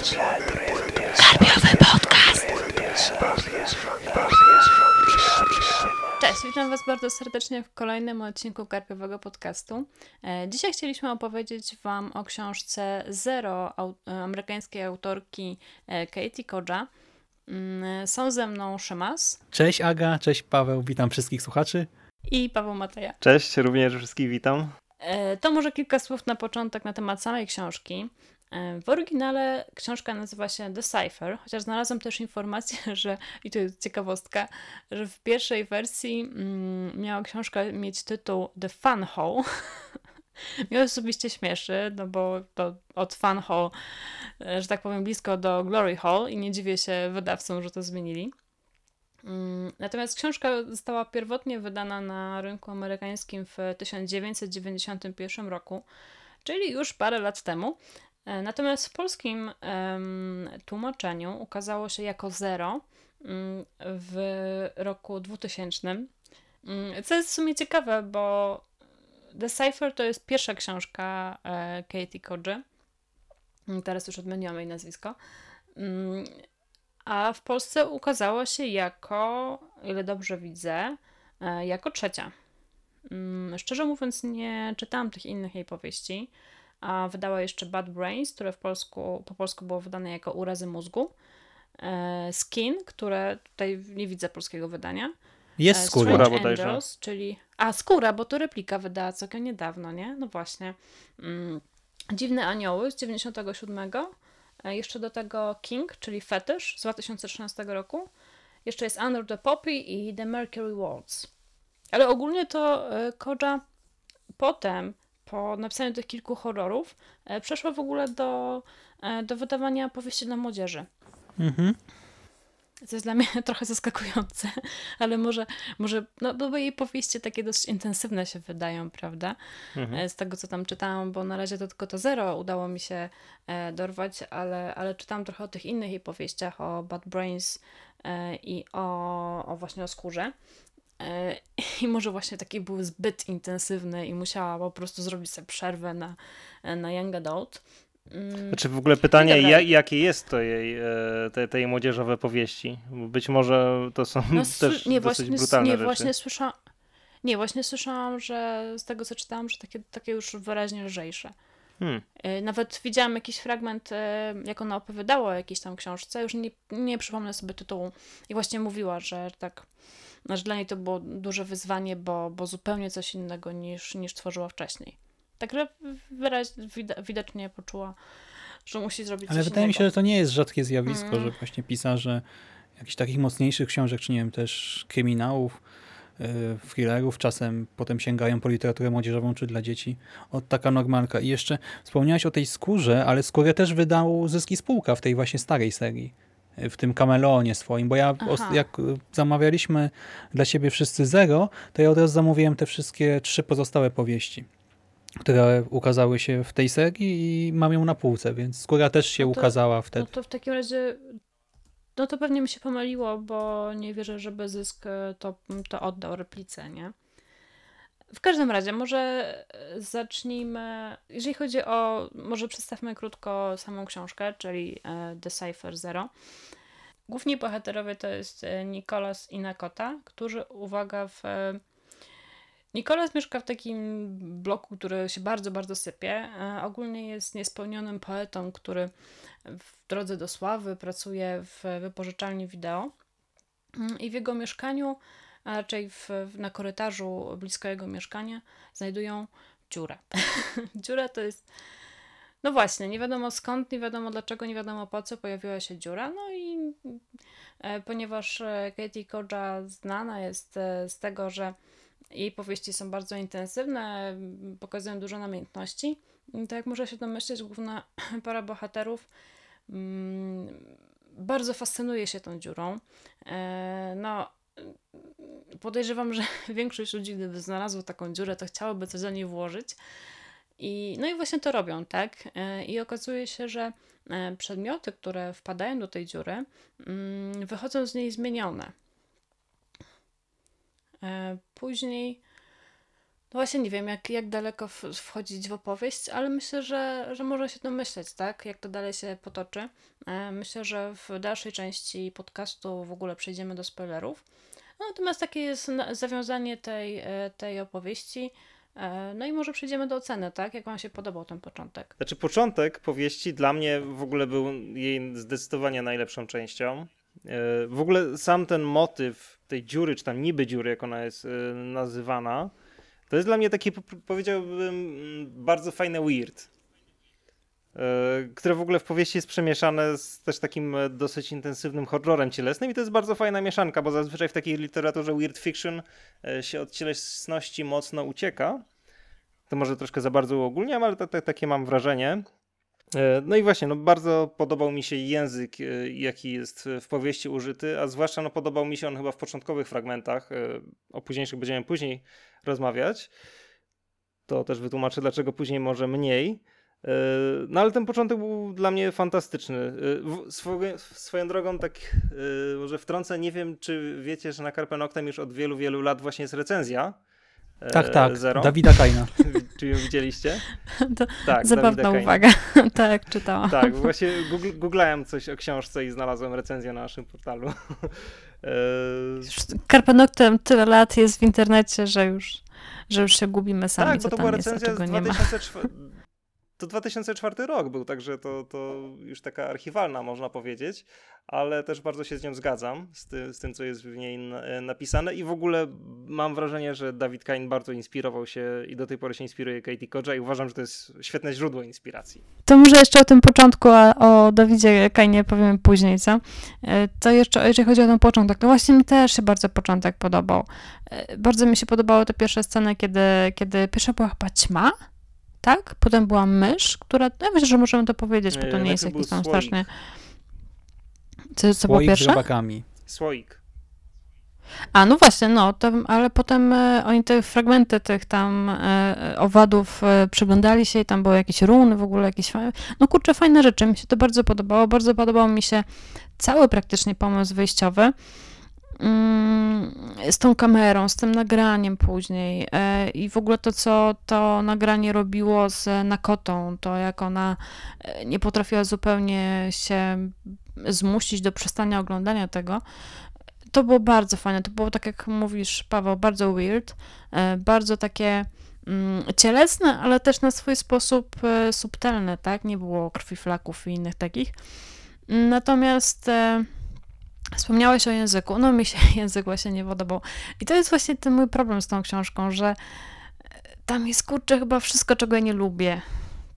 Karpiowy podcast. Cześć, witam Was bardzo serdecznie w kolejnym odcinku Karpiowego Podcastu. E, Dzisiaj chcieliśmy opowiedzieć Wam o książce Zero e, amerykańskiej autorki e, Katie Koja. Mm, Są ze mną Szymas Cześć Aga, cześć Paweł, witam wszystkich słuchaczy. i Paweł Mateja. Cześć, również wszystkich witam. E, To może kilka słów na początek na temat samej książki. E, W oryginale książka nazywa się The Cipher, chociaż znalazłam też informację, że, i to jest ciekawostka, że w pierwszej wersji mm, miała książka mieć tytuł The Fun Hole. Mnie osobiście śmieszy, no bo to od Fun Hole, e, że tak powiem, blisko do Glory Hole i nie dziwię się wydawcom, że to zmienili. Mm, Natomiast książka została pierwotnie wydana na rynku amerykańskim w 1991 roku, czyli już parę lat temu. E, Natomiast w polskim tłumaczeniu ukazało się jako zero mm, w roku 2000. Mm, Co jest w sumie ciekawe, bo The Cipher to jest pierwsza książka e, Katie Koji. Mm, Teraz już odmieniłam jej nazwisko. A w Polsce ukazało się jako, ile dobrze widzę, e, jako trzecia. Szczerze mówiąc, nie czytałam tych innych jej powieści, a wydała jeszcze Bad Brains, które w polsku, po polsku było wydane jako Urazy mózgu. E, Skin, które tutaj nie widzę polskiego wydania. Jest E, skóra. Strange bodajże. Angels, czyli... A, Skóra, bo to replika wydała całkiem niedawno, nie? No właśnie. Mm. Dziwne Anioły z 97. E, Jeszcze do tego King, czyli Fetysz z 2013 roku. Jeszcze jest Under the Poppy i The Mercury Waltz. Ale ogólnie to Koja potem, po napisaniu tych kilku horrorów, e, przeszła w ogóle do, e, do wydawania powieści dla młodzieży. Mhm. Co jest dla mnie trochę zaskakujące, ale może, może no bo jej powieści takie dosyć intensywne się wydają, prawda? Mhm. E, Z tego, co tam czytałam, bo na razie to tylko to zero udało mi się dorwać, ale, ale czytałam trochę o tych innych jej powieściach, o Bad Brains i o, o właśnie o skórze. E, I może właśnie takie były zbyt intensywne i musiała po prostu zrobić sobie przerwę na, na Young Adult. Mm, Znaczy w ogóle pytanie, Dobra. ja, jakie jest to jej, e, te, te jej młodzieżowe powieści? Być może to są No, też nie, dosyć właśnie, brutalne nie, rzeczy. właśnie słyszałam. Nie, właśnie słyszałam, że z tego co czytałam, że takie, takie już wyraźnie lżejsze. Hmm. Y, Nawet widziałam jakiś fragment, jak ona opowiadała o jakiejś tam książce, już nie, nie przypomnę sobie tytułu. I właśnie mówiła, że tak, że dla niej to było duże wyzwanie, bo, bo zupełnie coś innego niż, niż tworzyła wcześniej. Także wyraź, wida- widocznie poczuła, że musi zrobić Ale wydaje mi innego. się, że to nie jest rzadkie zjawisko, Mhm. że właśnie pisarze jakichś takich mocniejszych książek, czy nie wiem, też kryminałów, yy, thrillerów czasem potem sięgają po literaturę młodzieżową czy dla dzieci. Od taka normalka. I jeszcze wspomniałeś o tej skórze, ale skórę też wydał Zyski Spółka w tej właśnie starej serii. W tym kameleonie swoim, bo ja Aha. jak yy, zamawialiśmy dla siebie wszyscy zero, to ja od razu zamówiłem te wszystkie trzy pozostałe powieści, które ukazały się w tej serii i mam ją na półce, więc skóra też się No to- ukazała wtedy. No to w takim razie, no to pewnie mi się pomyliło, bo nie wierzę, żeby zysk e, to, to oddał replice, nie? W każdym razie, może e, zacznijmy, jeżeli chodzi o, może przedstawmy krótko samą książkę, czyli e, The Cipher Zero. Główni bohaterowie to jest e, Nicholas i Nakota, którzy, uwaga, w... Nicholas mieszka w takim bloku, który się bardzo, bardzo sypie. Ogólnie jest niespełnionym poetą, który w drodze do sławy pracuje w wypożyczalni wideo. I w jego mieszkaniu, a raczej w, na korytarzu blisko jego mieszkania, znajdują dziurę. Dziura to jest. No właśnie, nie wiadomo skąd, nie wiadomo dlaczego, nie wiadomo po co pojawiła się dziura. No i e, ponieważ e, Katie Koja znana jest e, z tego, że jej powieści są bardzo intensywne, pokazują dużo namiętności, to jak można się domyśleć, główna para bohaterów mm, bardzo fascynuje się tą dziurą. E, No, podejrzewam, że większość ludzi, gdyby znalazło taką dziurę, to chciałoby coś do niej włożyć. I, no i właśnie to robią, tak? E, I okazuje się, że e, przedmioty, które wpadają do tej dziury, mm, wychodzą z niej zmienione. E, Później No właśnie nie wiem, jak, jak daleko wchodzić w opowieść, ale myślę, że, że można się domyśleć, tak? Jak to dalej się potoczy. E, myślę, że w dalszej części podcastu w ogóle przejdziemy do spoilerów. No, natomiast takie jest zawiązanie tej, e, tej opowieści. E, No i może przejdziemy do oceny, tak? Jak Wam się podobał ten początek? Znaczy, początek powieści dla mnie w ogóle był jej zdecydowanie najlepszą częścią. W ogóle sam ten motyw tej dziury, czy tam niby dziury, jak ona jest nazywana, to jest dla mnie taki, po- powiedziałbym, mm, bardzo fajne weird. e, Które w ogóle w powieści jest przemieszane z też takim e, dosyć intensywnym horrorem cielesnym i to jest bardzo fajna mieszanka, bo zazwyczaj w takiej literaturze weird fiction e, się od cielesności mocno ucieka. To może troszkę za bardzo uogólniam, ale ta, ta, takie mam wrażenie. No i właśnie, no bardzo podobał mi się język, jaki jest w powieści użyty, a zwłaszcza no, podobał mi się on chyba w początkowych fragmentach. O późniejszych będziemy później rozmawiać. To też wytłumaczę, dlaczego później może mniej. E, No ale ten początek był dla mnie fantastyczny. E, Swoją, drogą, tak e, może wtrącę, nie wiem, czy wiecie, że na Carpe Noctem już od wielu, wielu lat właśnie jest recenzja. Tak, tak. Zero. Dawida Kaina. Czy ją widzieliście? To Tak, Zabawna uwaga. tak, czytałam. Tak, właśnie googl- googlałem coś o książce i znalazłem recenzję na naszym portalu. E, Już Carpe Noctem tyle lat jest w internecie, że już, że już się gubimy sami, tak, bo to była recenzja z nie ma. 2004. To 2004 rok był, także to, to już taka archiwalna, można powiedzieć, ale też bardzo się z nią zgadzam, z, ty, z tym, co jest w niej e, napisane i w ogóle mam wrażenie, że Dawid Kain bardzo inspirował się i do tej pory się inspiruje Katie Koja i uważam, że to jest świetne źródło inspiracji. To może jeszcze o tym początku, a o Dawidzie Kajnie powiemy później, co? E, To jeszcze, jeżeli chodzi o ten początek, to właśnie mi też się bardzo początek podobał. E, Bardzo mi się podobały te pierwsze sceny, kiedy, kiedy pierwsza była chyba ćma, tak? Potem była mysz, która, ja myślę, że możemy to powiedzieć, bo to Nie, nie jest jakiś tam słoik. strasznie... Co, co było pierwsze? robakami. Słoik. A, no właśnie, no, to, ale potem e, oni te fragmenty tych tam e, owadów e, przyglądali się i tam były jakieś runy, w ogóle jakieś fajne, no kurczę, fajne rzeczy, mi się to bardzo podobało, bardzo podobał mi się cały praktycznie pomysł wyjściowy, z tą kamerą, z tym nagraniem później e, i w ogóle to, co to nagranie robiło z Nakotą, to jak ona e, nie potrafiła zupełnie się zmusić do przestania oglądania tego, to było bardzo fajne. To było tak, jak mówisz, Paweł, bardzo weird, e, bardzo takie mm, cielesne, ale też na swój sposób subtelne, tak? Nie było krwi flaków i innych takich. Natomiast wspomniałeś o języku. No mi się język właśnie nie podobał. I to jest właśnie ten mój problem z tą książką, że e, tam jest kurczę chyba wszystko, czego ja nie lubię.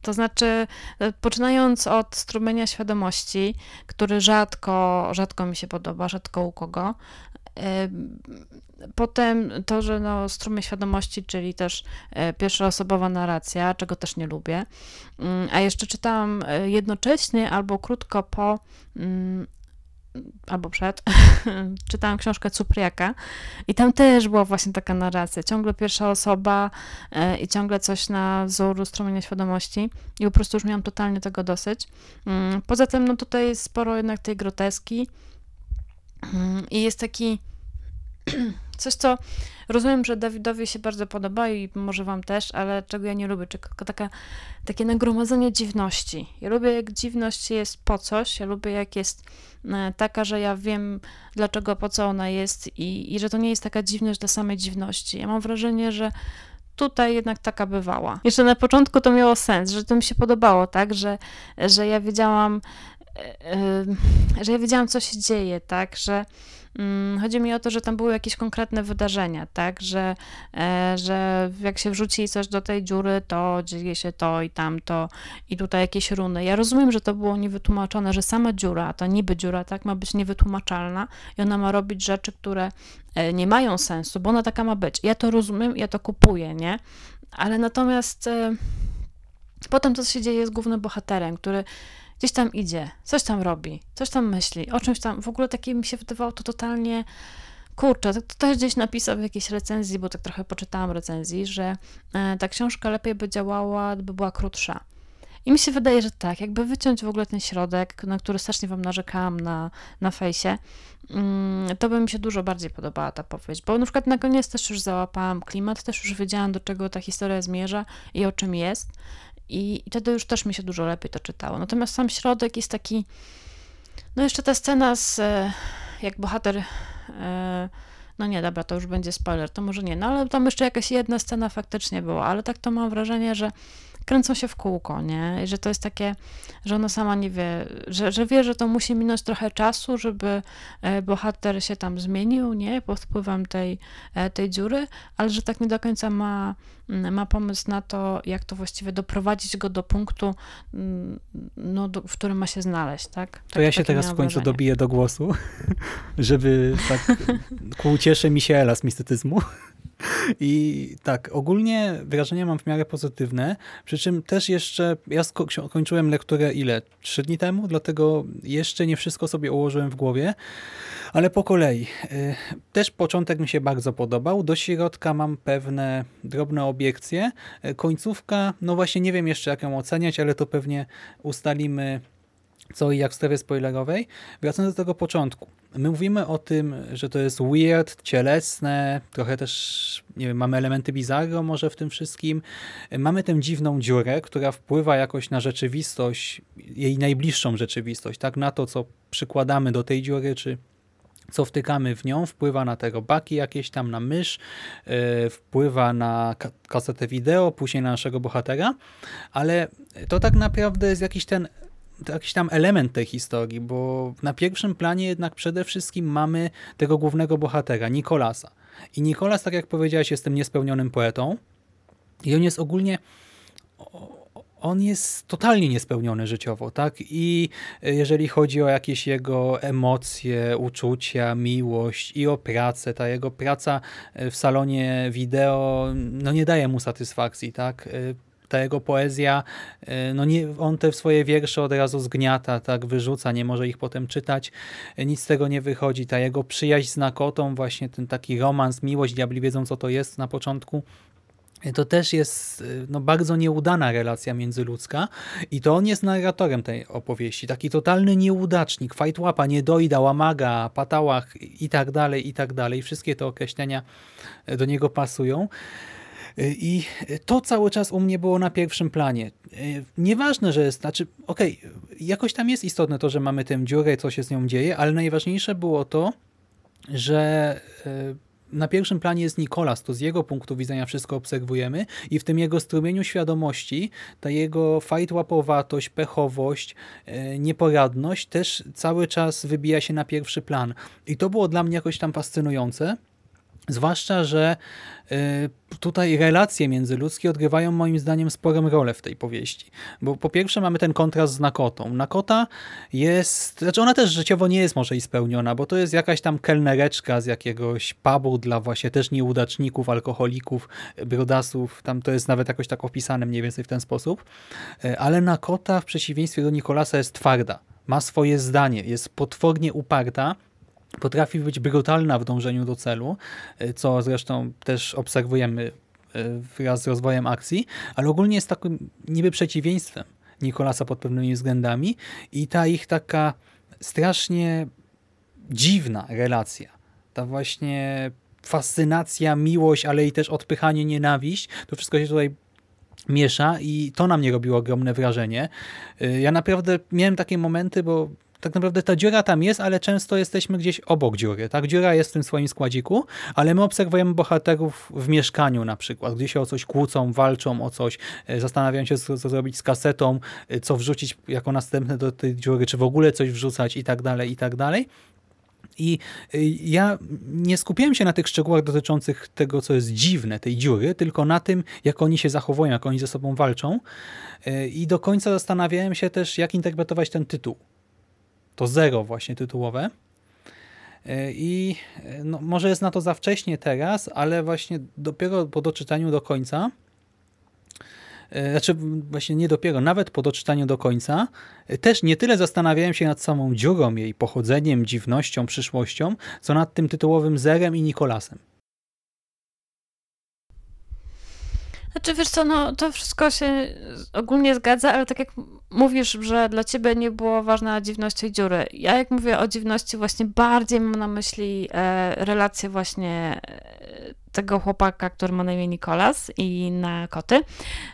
To znaczy, e, poczynając od strumienia świadomości, który rzadko, rzadko mi się podoba, rzadko u kogo. Em, Potem to, że no, strumień świadomości, czyli też e, pierwszoosobowa narracja, czego też nie lubię. Mm, A jeszcze czytałam e, jednocześnie albo krótko po, mm, albo przed, czytałam książkę Cupriaka i tam też była właśnie taka narracja, ciągle pierwsza osoba e, i ciągle coś na wzór strumienia świadomości. I po prostu już miałam totalnie tego dosyć. Mm, Poza tym, no tutaj sporo jednak tej groteski. Mm, i jest taki coś, co rozumiem, że Dawidowi się bardzo podoba i może wam też, ale czego ja nie lubię, tylko taka, takie nagromadzenie dziwności. Ja lubię, jak dziwność jest po coś, ja lubię, jak jest e, taka, że ja wiem, dlaczego, po co ona jest i, i że to nie jest taka dziwność dla samej dziwności. Ja mam wrażenie, że tutaj jednak taka bywała. Jeszcze na początku to miało sens, że to mi się podobało, tak, że, że ja wiedziałam, e, e, że ja wiedziałam, co się dzieje, tak, że chodzi mi o to, że tam były jakieś konkretne wydarzenia, tak, że, e, że jak się wrzuci coś do tej dziury, to dzieje się to i tamto i tutaj jakieś runy. Ja rozumiem, że to było niewytłumaczone, że sama dziura, ta niby dziura, tak, ma być niewytłumaczalna i ona ma robić rzeczy, które e, nie mają sensu, bo ona taka ma być. Ja to rozumiem, ja to kupuję, nie? Ale natomiast e, potem to, co się dzieje z głównym bohaterem, który gdzieś tam idzie, coś tam robi, coś tam myśli, o czymś tam, w ogóle takie mi się wydawało to totalnie, kurczę, to, to też gdzieś napisał w jakiejś recenzji, bo tak trochę poczytałam recenzji, że e, ta książka lepiej by działała, gdyby była krótsza. I mi się wydaje, że tak, jakby wyciąć w ogóle ten środek, na który strasznie wam narzekałam na, na fejsie, mm, to by mi się dużo bardziej podobała ta powieść, bo na przykład na koniec też już załapałam klimat, też już wiedziałam, do czego ta historia zmierza i o czym jest i, i wtedy już też mi się dużo lepiej to czytało. Natomiast sam środek jest taki, no jeszcze ta scena z, e, jak bohater e, no nie, dobra, to już będzie spoiler, to może nie, no ale tam jeszcze jakaś jedna scena faktycznie była, ale tak to mam wrażenie, że kręcą się w kółko, nie? I że to jest takie, że ona sama nie wie, że, że wie, że to musi minąć trochę czasu, żeby e, bohater się tam zmienił, nie? Pod wpływem tej, e, tej dziury, ale że tak nie do końca ma, mm, ma pomysł na to, jak to właściwie doprowadzić go do punktu, mm, no, do, w którym ma się znaleźć, tak? To tak ja się teraz w końcu dobiję do głosu, żeby tak ku uciesze Misiela z mistycyzmu. I tak, ogólnie wrażenia mam w miarę pozytywne, przy czym też jeszcze, ja kończyłem lekturę ile? Trzy dni temu, dlatego jeszcze nie wszystko sobie ułożyłem w głowie, ale po kolei. Y, też początek mi się bardzo podobał, do środka mam pewne drobne obiekcje, y, końcówka, no właśnie nie wiem jeszcze jak ją oceniać, ale to pewnie ustalimy co i jak w strefie spoilerowej. Wracając do tego początku. My mówimy o tym, że to jest weird, cielesne, trochę też, nie wiem, mamy elementy bizarro może w tym wszystkim. Mamy tę dziwną dziurę, która wpływa jakoś na rzeczywistość, jej najbliższą rzeczywistość, tak, na to, co przykładamy do tej dziury, czy co wtykamy w nią, wpływa na te robaki jakieś tam, na mysz, yy, wpływa na kasetę wideo, później na naszego bohatera, ale to tak naprawdę jest jakiś ten jakiś tam element tej historii, bo na pierwszym planie jednak przede wszystkim mamy tego głównego bohatera, Nikolasa. I Nikolas, tak jak powiedziałeś, jest tym niespełnionym poetą i on jest ogólnie on jest totalnie niespełniony życiowo, tak? I jeżeli chodzi o jakieś jego emocje, uczucia, miłość i o pracę, ta jego praca w salonie wideo no nie daje mu satysfakcji, tak? Ta jego poezja, e, no nie, on te swoje wiersze od razu zgniata, tak wyrzuca, nie może ich potem czytać, e, nic z tego nie wychodzi. Ta jego przyjaźń z Nakotą, właśnie ten taki romans, miłość, diabli wiedzą co to jest na początku, e, to też jest no, bardzo nieudana relacja międzyludzka i to on jest narratorem tej opowieści. Taki totalny nieudacznik, fajtłapa, niedojda, łamaga, patałach i tak dalej, i tak dalej. Wszystkie te określenia do niego pasują. I to cały czas u mnie było na pierwszym planie. Nieważne, że jest, znaczy, okej, okay, jakoś tam jest istotne to, że mamy tę dziurę, co się z nią dzieje, ale najważniejsze było to, że e, na pierwszym planie jest Nikolas, to z jego punktu widzenia wszystko obserwujemy i w tym jego strumieniu świadomości ta jego fajtłapowatość, pechowość, nieporadność też cały czas wybija się na pierwszy plan. I to było dla mnie jakoś tam fascynujące, Zwłaszcza, że y, tutaj relacje międzyludzkie odgrywają moim zdaniem sporą rolę w tej powieści. Bo po pierwsze mamy ten kontrast z Nakotą. Nakota jest, znaczy ona też życiowo nie jest może i spełniona, bo to jest jakaś tam kelnereczka z jakiegoś pubu dla właśnie też nieudaczników, alkoholików, brudasów. Tam to jest nawet jakoś tak opisane mniej więcej w ten sposób. Y, ale Nakota w przeciwieństwie do Nikolasa jest twarda. Ma swoje zdanie, jest potwornie uparta, potrafi być brutalna w dążeniu do celu, y, co zresztą też obserwujemy y, wraz z rozwojem akcji, ale ogólnie jest takim niby przeciwieństwem Nikolasa pod pewnymi względami i ta ich taka strasznie dziwna relacja, ta właśnie fascynacja, miłość, ale i też odpychanie, nienawiść, to wszystko się tutaj miesza i to na mnie robiło ogromne wrażenie. Y, ja naprawdę miałem takie momenty, bo tak naprawdę ta dziura tam jest, ale często jesteśmy gdzieś obok dziury. Tak, dziura jest w tym swoim składziku, ale my obserwujemy bohaterów w mieszkaniu na przykład, gdzie się o coś kłócą, walczą o coś, e, zastanawiają się, co, zrobić z kasetą, e, co wrzucić jako następne do tej dziury, czy w ogóle coś wrzucać i tak dalej, i tak dalej. I e, ja nie skupiałem się na tych szczegółach dotyczących tego, co jest dziwne, tej dziury, tylko na tym, jak oni się zachowują, jak oni ze sobą walczą. I do końca zastanawiałem się też, jak interpretować ten tytuł to zero właśnie tytułowe. E, I e, no, może jest na to za wcześnie teraz, ale właśnie dopiero po doczytaniu do końca, e, znaczy właśnie nie dopiero, nawet po doczytaniu do końca, też nie tyle zastanawiałem się nad samą dziurą, jej pochodzeniem, dziwnością, przyszłością, co nad tym tytułowym Zerem i Nikolasem. Znaczy, wiesz co, no to wszystko się ogólnie zgadza, ale tak jak mówisz, że dla ciebie nie było ważna dziwność tej dziury. Ja jak mówię o dziwności, właśnie bardziej mam na myśli e, właśnie e, tego chłopaka, który ma na imię Nikolas i na koty,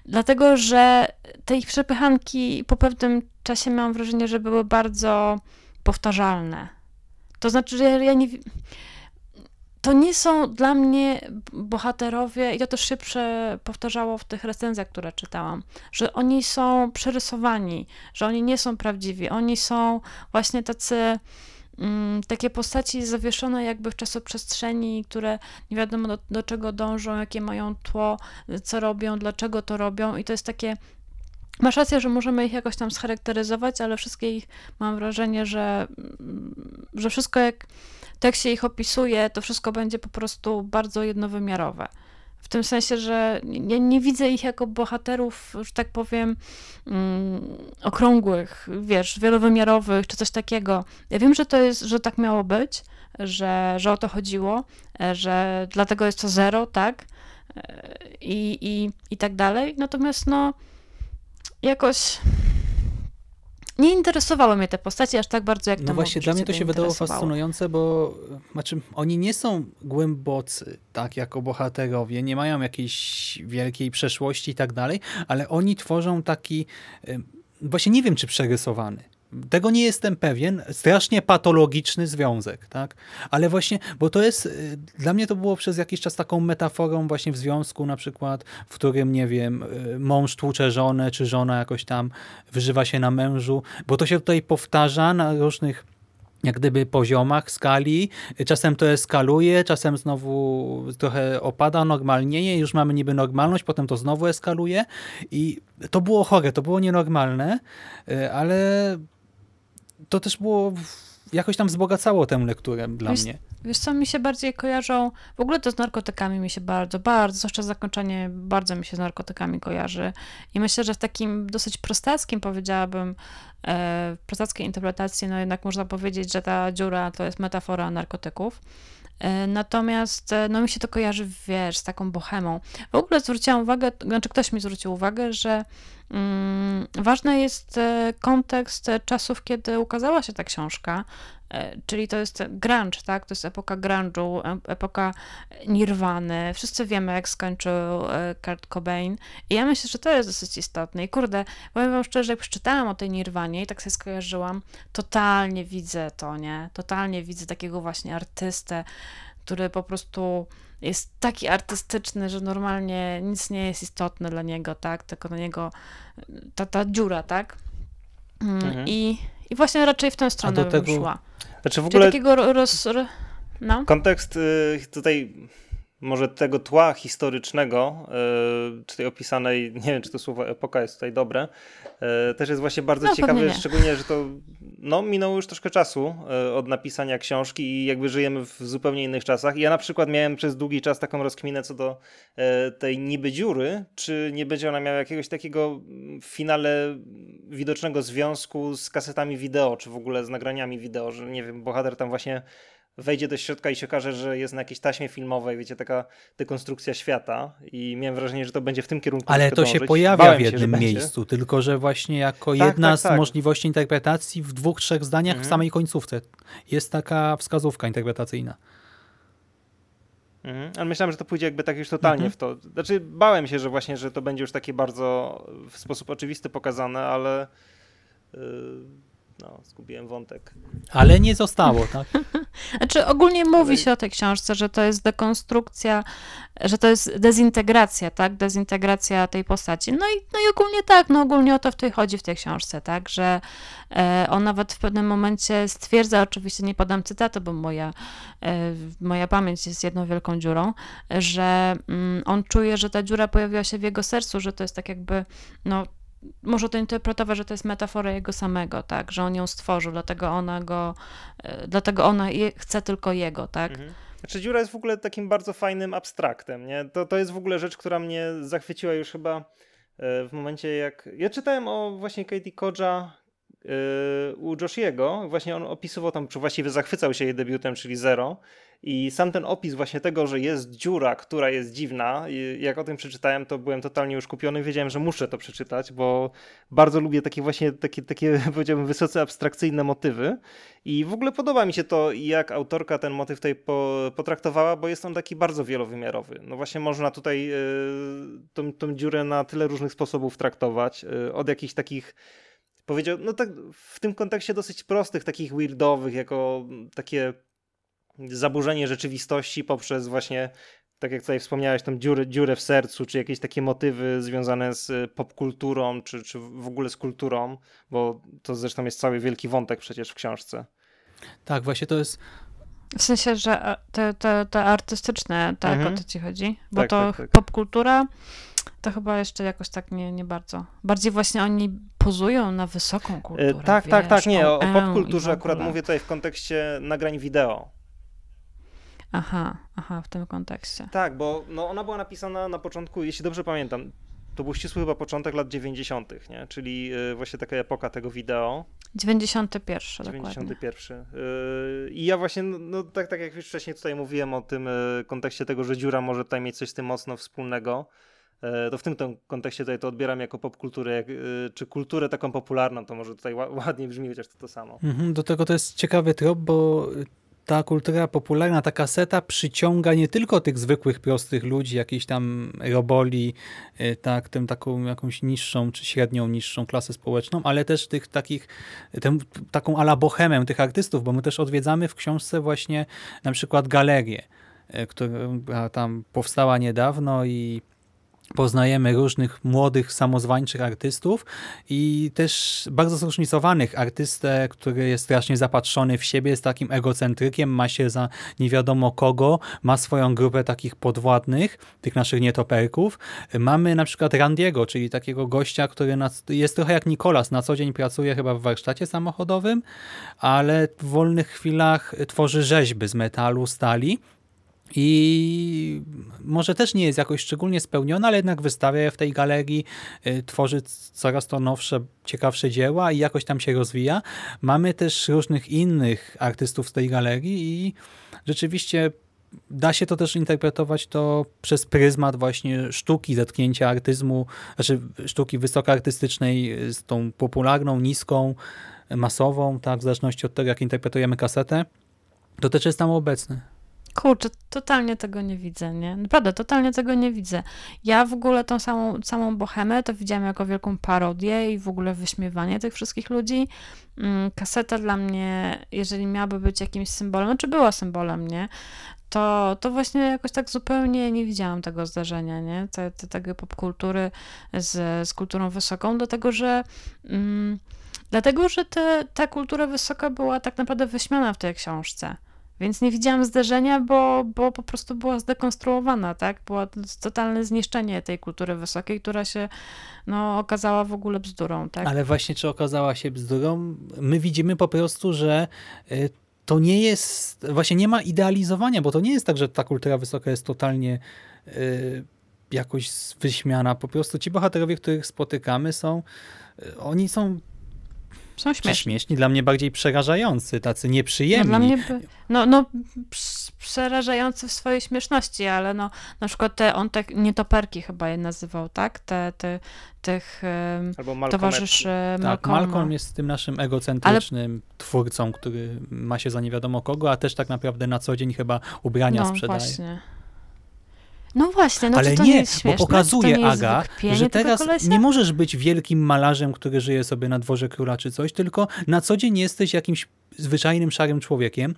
dlatego, że te przepychanki po pewnym czasie mam wrażenie, że były bardzo powtarzalne. To znaczy, że ja nie to nie są dla mnie bohaterowie, i to też się powtarzało w tych recenzjach, które czytałam, że oni są przerysowani, że oni nie są prawdziwi, oni są właśnie tacy mm, takie postaci zawieszone jakby w czasoprzestrzeni, które nie wiadomo do, do czego dążą, jakie mają tło, co robią, dlaczego to robią. I to jest takie Masz rację, że możemy ich jakoś tam scharakteryzować, ale wszystkie ich mam wrażenie, że, mm, że wszystko jak tak się ich opisuje, to wszystko będzie po prostu bardzo jednowymiarowe. W tym sensie, że nie, nie widzę ich jako bohaterów, że tak powiem, mm, okrągłych, wiesz, wielowymiarowych czy coś takiego. Ja wiem, że to jest, że tak miało być, że, że o to chodziło, że dlatego jest to zero, tak? I, i, i tak dalej. Natomiast no, jakoś nie interesowały mnie te postacie aż tak bardzo, jak to No właśnie, dla mnie to się wydało fascynujące, bo znaczy, oni nie są głębocy, tak, jako bohaterowie, nie mają jakiejś wielkiej przeszłości i tak dalej, ale oni tworzą taki, właśnie nie wiem, czy przerysowany, tego nie jestem pewien. Strasznie patologiczny związek, tak? Ale właśnie, bo to jest, y, dla mnie to było przez jakiś czas taką metaforą właśnie w związku na przykład, w którym, nie wiem, y, mąż tłucze żonę, czy żona jakoś tam wyżywa się na mężu, bo to się tutaj powtarza na różnych jak gdyby poziomach skali. Czasem to eskaluje, czasem znowu trochę opada, normalnieje, już mamy niby normalność, potem to znowu eskaluje i to było chore, to było nienormalne, y, ale to też było jakoś tam wzbogacało tę lekturę dla wiesz, mnie. Wiesz co, mi się bardziej kojarzą, w ogóle to z narkotykami mi się bardzo, bardzo, zwłaszcza zakończenie bardzo mi się z narkotykami kojarzy i myślę, że w takim dosyć prostackim powiedziałabym, e, prostackiej interpretacji, no jednak można powiedzieć, że ta dziura to jest metafora narkotyków. E, natomiast e, no mi się to kojarzy, wiesz, z taką bohemą. W ogóle zwróciłam uwagę, znaczy ktoś mi zwrócił uwagę, że ważny jest e, kontekst czasów, kiedy ukazała się ta książka, E, czyli to jest grunge, tak? To jest epoka grunge'u, epoka nirwany. Wszyscy wiemy, jak skończył e, Kurt Cobain. I ja myślę, że to jest dosyć istotne. I kurde, powiem wam szczerze, jak przeczytałam o tej nirwanie i tak sobie skojarzyłam, totalnie widzę to, nie? Totalnie widzę takiego właśnie artystę, który po prostu jest taki artystyczny, że normalnie nic nie jest istotne dla niego, tak? Tylko dla niego ta, ta dziura, tak? Mm, mhm. I, I właśnie raczej w tę stronę bym tego... szła. Znaczy w ogóle... Czyli takiego roz... No. Kontekst y, tutaj może tego tła historycznego, yy, czy tej opisanej, nie wiem, czy to słowo epoka jest tutaj dobre, yy, też jest właśnie bardzo no, ciekawe, szczególnie, że to no, minęło już troszkę czasu yy, od napisania książki i jakby żyjemy w zupełnie innych czasach. Ja na przykład miałem przez długi czas taką rozkminę co do tej niby dziury, czy nie będzie ona miała jakiegoś takiego w finale widocznego związku z kasetami wideo, czy w ogóle z nagraniami wideo, że nie wiem, bohater tam właśnie wejdzie do środka i się okaże, że jest na jakiejś taśmie filmowej, wiecie, taka dekonstrukcja świata i miałem wrażenie, że to będzie w tym kierunku Ale to dążyć. się pojawia Bałem w jednym się, miejscu, będzie. tylko że właśnie jako tak, jedna tak, tak. z możliwości interpretacji w dwóch, trzech zdaniach mhm. w samej końcówce jest taka wskazówka interpretacyjna. Mhm. Ale myślałem, że to pójdzie jakby tak już totalnie mhm. w to. Znaczy bałem się, że właśnie, że to będzie już takie bardzo w sposób oczywisty pokazane, ale yy no, zgubiłem wątek. Ale nie zostało, tak? znaczy ogólnie mówi się o tej książce, że to jest dekonstrukcja, że to jest dezintegracja, tak? Dezintegracja tej postaci. No i, no i ogólnie tak, no ogólnie o to w tej chodzi w tej książce, tak? Że e, on nawet w pewnym momencie stwierdza, oczywiście nie podam cytatu, bo moja, e, moja pamięć jest jedną wielką dziurą, że mm, on czuje, że ta dziura pojawiła się w jego sercu, że to jest tak jakby, no może to interpretować, że to jest metafora jego samego, tak, że on ją stworzył, dlatego ona go, e, dlatego ona je, chce tylko jego, tak. Mhm. Znaczy dziura jest w ogóle takim bardzo fajnym abstraktem, nie? To, to jest w ogóle rzecz, która mnie zachwyciła już chyba e, w momencie jak... Ja czytałem o właśnie Katie yy, u Joshiego, właśnie on opisywał tam, czy właściwie zachwycał się jej debiutem, czyli Zero. I sam ten opis właśnie tego, że jest dziura, która jest dziwna, jak o tym przeczytałem, to byłem totalnie już kupiony. Wiedziałem, że muszę to przeczytać, bo bardzo lubię takie właśnie, takie, takie powiedziałbym, wysoce abstrakcyjne motywy. I w ogóle podoba mi się to, jak autorka ten motyw tutaj po, potraktowała, bo jest on taki bardzo wielowymiarowy. No właśnie można tutaj yy, tą, tą dziurę na tyle różnych sposobów traktować. Yy, od jakichś takich powiedział, no tak w tym kontekście dosyć prostych, takich weirdowych, jako takie zaburzenie rzeczywistości poprzez właśnie, tak jak tutaj wspomniałeś, tą dziurę, dziurę w sercu, czy jakieś takie motywy związane z popkulturą, czy, czy w ogóle z kulturą, bo to zresztą jest cały wielki wątek przecież w książce. Tak, właśnie to jest w sensie, że e, te, te, te artystyczne, tak, mhm. o to ci chodzi? Bo tak, to tak, tak. popkultura to chyba jeszcze jakoś tak nie, nie bardzo. Bardziej właśnie oni pozują na wysoką kulturę. E, tak, wiesz, tak, tak, nie. O, o popkulturze akurat mówię tutaj w kontekście nagrań wideo. Aha, aha, w tym kontekście. Tak, bo no, ona była napisana na początku, jeśli dobrze pamiętam, to był ścisły chyba początek lat 90., nie? czyli y, właśnie taka epoka tego wideo. 91, 91. Yy, I ja właśnie, no, no, tak, tak jak już wcześniej tutaj mówiłem o tym kontekście tego, że dziura może tutaj mieć coś z tym mocno wspólnego, to w tym, tym kontekście tutaj to odbieram jako popkulturę, jak, czy kulturę taką popularną, to może tutaj ładnie brzmi, chociaż to to samo. Mhm, do tego to jest ciekawy trop, bo ta kultura popularna, ta kaseta przyciąga nie tylko tych zwykłych, prostych ludzi, jakiejś tam roboli, y, tak, tym taką jakąś niższą, czy średnią, niższą klasę społeczną, ale też tych takich, tym, taką ala bohemę tych artystów, bo my też odwiedzamy w książce właśnie na przykład galerię, która tam powstała niedawno i poznajemy różnych młodych, samozwańczych artystów i też bardzo zróżnicowanych. Artystę, który jest strasznie zapatrzony w siebie, jest takim egocentrykiem, ma się za nie wiadomo kogo, ma swoją grupę takich podwładnych, tych naszych nietoperków. Mamy na przykład Randiego, czyli takiego gościa, który jest trochę jak Nikolas, na co dzień pracuje chyba w warsztacie samochodowym, ale w wolnych chwilach tworzy rzeźby z metalu, stali i może też nie jest jakoś szczególnie spełniona, ale jednak wystawia je w tej galerii, y, tworzy coraz to nowsze, ciekawsze dzieła i jakoś tam się rozwija. Mamy też różnych innych artystów z tej galerii i rzeczywiście da się to też interpretować to przez pryzmat właśnie sztuki, zetknięcia artyzmu, znaczy sztuki wysokoartystycznej z tą popularną, niską, masową, tak, w zależności od tego, jak interpretujemy kasetę. To też jest tam obecne. Kurczę, totalnie tego nie widzę, nie? Naprawdę, totalnie tego nie widzę. Ja w ogóle tą samą, samą bohemę to widziałam jako wielką parodię i w ogóle wyśmiewanie tych wszystkich ludzi. Mm, kaseta dla mnie, jeżeli miałaby być jakimś symbolem, czy była symbolem, nie? To, to właśnie jakoś tak zupełnie nie widziałam tego zdarzenia, nie? Te, te, tego popkultury z, z kulturą wysoką, dlatego że... Mm, dlatego, że te, ta kultura wysoka była tak naprawdę wyśmiana w tej książce. Więc nie widziałam zderzenia, bo, bo po prostu była zdekonstruowana, tak? Było totalne zniszczenie tej kultury wysokiej, która się no, okazała w ogóle bzdurą, tak? Ale właśnie czy okazała się bzdurą? My widzimy po prostu, że y, to nie jest, właśnie nie ma idealizowania, bo to nie jest tak, że ta kultura wysoka jest totalnie y, jakoś wyśmiana. Po prostu ci bohaterowie, których spotykamy są, y, oni są są śmieszni. śmieszni, dla mnie bardziej przerażający, tacy nieprzyjemni. No, dla mnie, no, no przerażający w swojej śmieszności, ale no na przykład te, on te nietoperki chyba je nazywał, tak? Te, te, tych Albo towarzyszy Tak, Malcolm jest tym naszym egocentrycznym ale... twórcą, który ma się za nie wiadomo kogo, a też tak naprawdę na co dzień chyba ubrania no, sprzedaje. Właśnie. No właśnie, no Ale to nie, nie jest bo pokazuje Aga, że teraz nie możesz być wielkim malarzem, który żyje sobie na dworze króla czy coś, tylko na co dzień jesteś jakimś zwyczajnym szarym człowiekiem,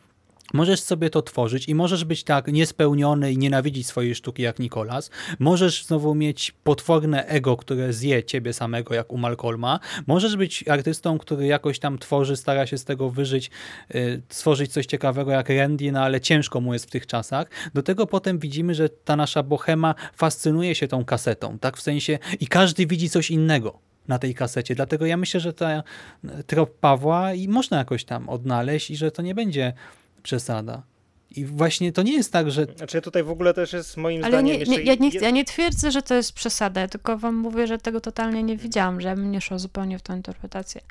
Możesz sobie to tworzyć i możesz być tak niespełniony i nienawidzić swojej sztuki jak Nikolas. Możesz znowu mieć potworne ego, które zje ciebie samego jak u Malcolma. Możesz być artystą, który jakoś tam tworzy, stara się z tego wyżyć, yy, stworzyć coś ciekawego jak Randy, no ale ciężko mu jest w tych czasach. Do tego potem widzimy, że ta nasza bohema fascynuje się tą kasetą, tak w sensie i każdy widzi coś innego na tej kasecie. Dlatego ja myślę, że ta trop Pawła i można jakoś tam odnaleźć i że to nie będzie przesada. I właśnie to nie jest tak, że... Znaczy tutaj w ogóle też jest moim Ale zdaniem... Nie, nie, ja, nie, ja nie twierdzę, że to jest przesada, tylko wam mówię, że tego totalnie nie widziałam, że ja bym nie szła zupełnie w tą interpretację.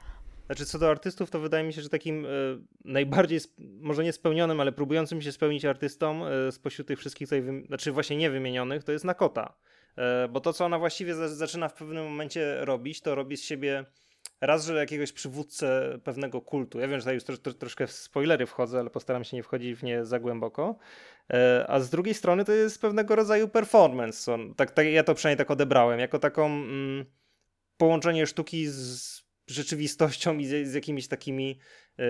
Znaczy, co do artystów, to wydaje mi się, że takim e, najbardziej, sp- może nie spełnionym, ale próbującym się spełnić artystą e, spośród tych wszystkich tutaj, znaczy właśnie nie wymienionych, to jest Nakota. E, bo to, co ona właściwie za- zaczyna w pewnym momencie robić, to robi z siebie raz, że jakiegoś przywódcę pewnego kultu. Ja wiem, że tutaj już tro, tro, troszkę w spoilery wchodzę, ale postaram się nie wchodzić w nie za głęboko. E, a z drugiej strony to jest pewnego rodzaju performance. Tak, tak, ja to przynajmniej tak odebrałem, jako taką mm, połączenie sztuki z rzeczywistością i z, z jakimiś takimi e,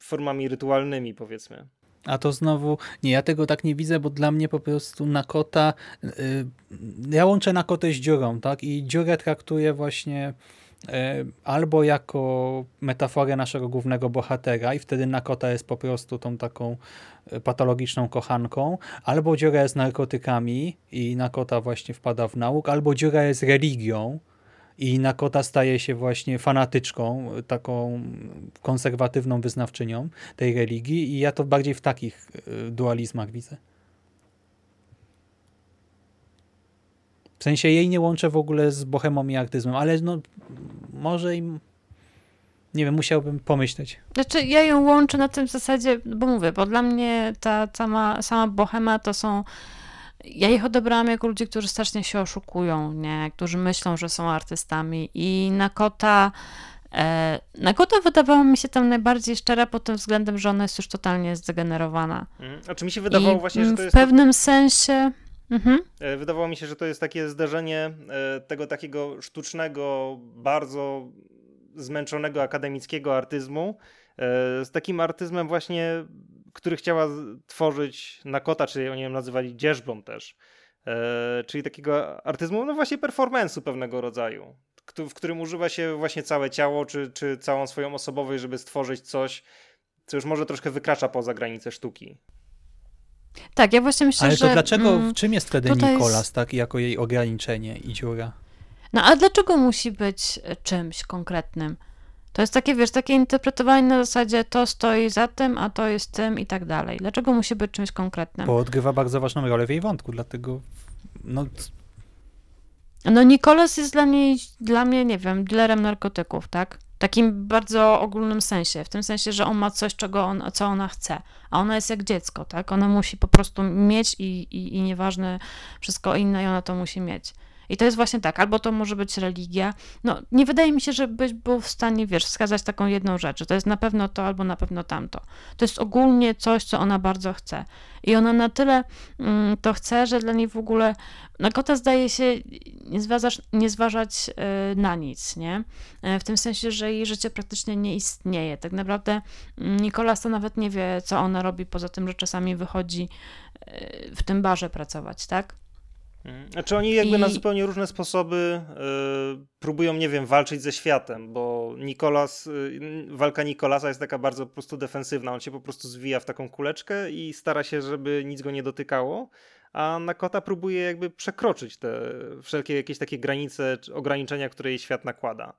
formami rytualnymi, powiedzmy. A to znowu, nie, ja tego tak nie widzę, bo dla mnie po prostu Nakota, y, ja łączę Nakotę z dziurą, tak? I dziurę traktuję właśnie y, albo jako metaforę naszego głównego bohatera i wtedy Nakota jest po prostu tą taką y, patologiczną kochanką, albo dziura jest narkotykami i Nakota właśnie wpada w nauk, albo dziura jest religią, i Nakota staje się właśnie fanatyczką, taką konserwatywną wyznawczynią tej religii i ja to bardziej w takich dualizmach widzę. W sensie jej nie łączę w ogóle z bohemą i artyzmem, ale no może im nie wiem, musiałbym pomyśleć. Znaczy, ja ją łączę na tym zasadzie, bo mówię, bo dla mnie ta sama, sama bohema to są. Ja ich odebrałam jako ludzi, którzy strasznie się oszukują, nie? Którzy myślą, że są artystami. I Nakota. E, Nakota wydawała mi się tam najbardziej szczera pod tym względem, że ona jest już totalnie zdegenerowana. Mhm. A czy mi się wydawało I właśnie, że to w jest... pewnym sensie. Mhm. E, Wydawało mi się, że to jest takie zderzenie e, tego takiego sztucznego, bardzo zmęczonego akademickiego artyzmu e, z takim artyzmem właśnie, który chciała tworzyć Nakota, czy oni ją nazywali dzierzbą też. Czyli takiego artyzmu, no właśnie performance'u pewnego rodzaju, w którym używa się właśnie całe ciało, czy, czy całą swoją osobowość, żeby stworzyć coś, co już może troszkę wykracza poza granice sztuki. Tak, ja właśnie myślę, Ale że. to dlaczego, mm, w czym jest wtedy jest- Nikolas, tak, jako jej ograniczenie i dziura? No a dlaczego musi być e, czymś konkretnym? To jest takie, wiesz, takie interpretowanie na zasadzie to stoi za tym, a to jest tym i tak dalej. Dlaczego musi być czymś konkretnym? Bo odgrywa bardzo ważną rolę w jej wątku, dlatego no, No Nikolas jest dla niej, dla mnie, nie wiem, dealerem narkotyków, tak? Takim bardzo ogólnym sensie, w tym sensie, że on ma coś, czego on, co ona chce, a ona jest jak dziecko, tak? Ona musi po prostu mieć i, i, i nieważne wszystko inne i ona to musi mieć. I to jest właśnie tak, albo to może być religia. No, nie wydaje mi się, żebyś był w stanie, wiesz, wskazać taką jedną rzecz, to jest na pewno to, albo na pewno tamto. To jest ogólnie coś, co ona bardzo chce. I ona na tyle mm, to chce, że dla niej w ogóle Nakota zdaje się nie, zważasz, nie zważać e, na nic, nie? E, W tym sensie, że jej życie praktycznie nie istnieje. Tak naprawdę mm, Nikolas to nawet nie wie, co ona robi, poza tym, że czasami wychodzi e, w tym barze pracować, tak? Znaczy oni jakby na I- zupełnie różne sposoby y, próbują, nie wiem, walczyć ze światem, bo Nikolas, y, walka Nikolasa jest taka bardzo po prostu defensywna. On się po prostu zwija w taką kuleczkę i stara się, żeby nic go nie dotykało, a Nakota próbuje jakby przekroczyć te wszelkie jakieś takie granice, ograniczenia, które jej świat nakłada.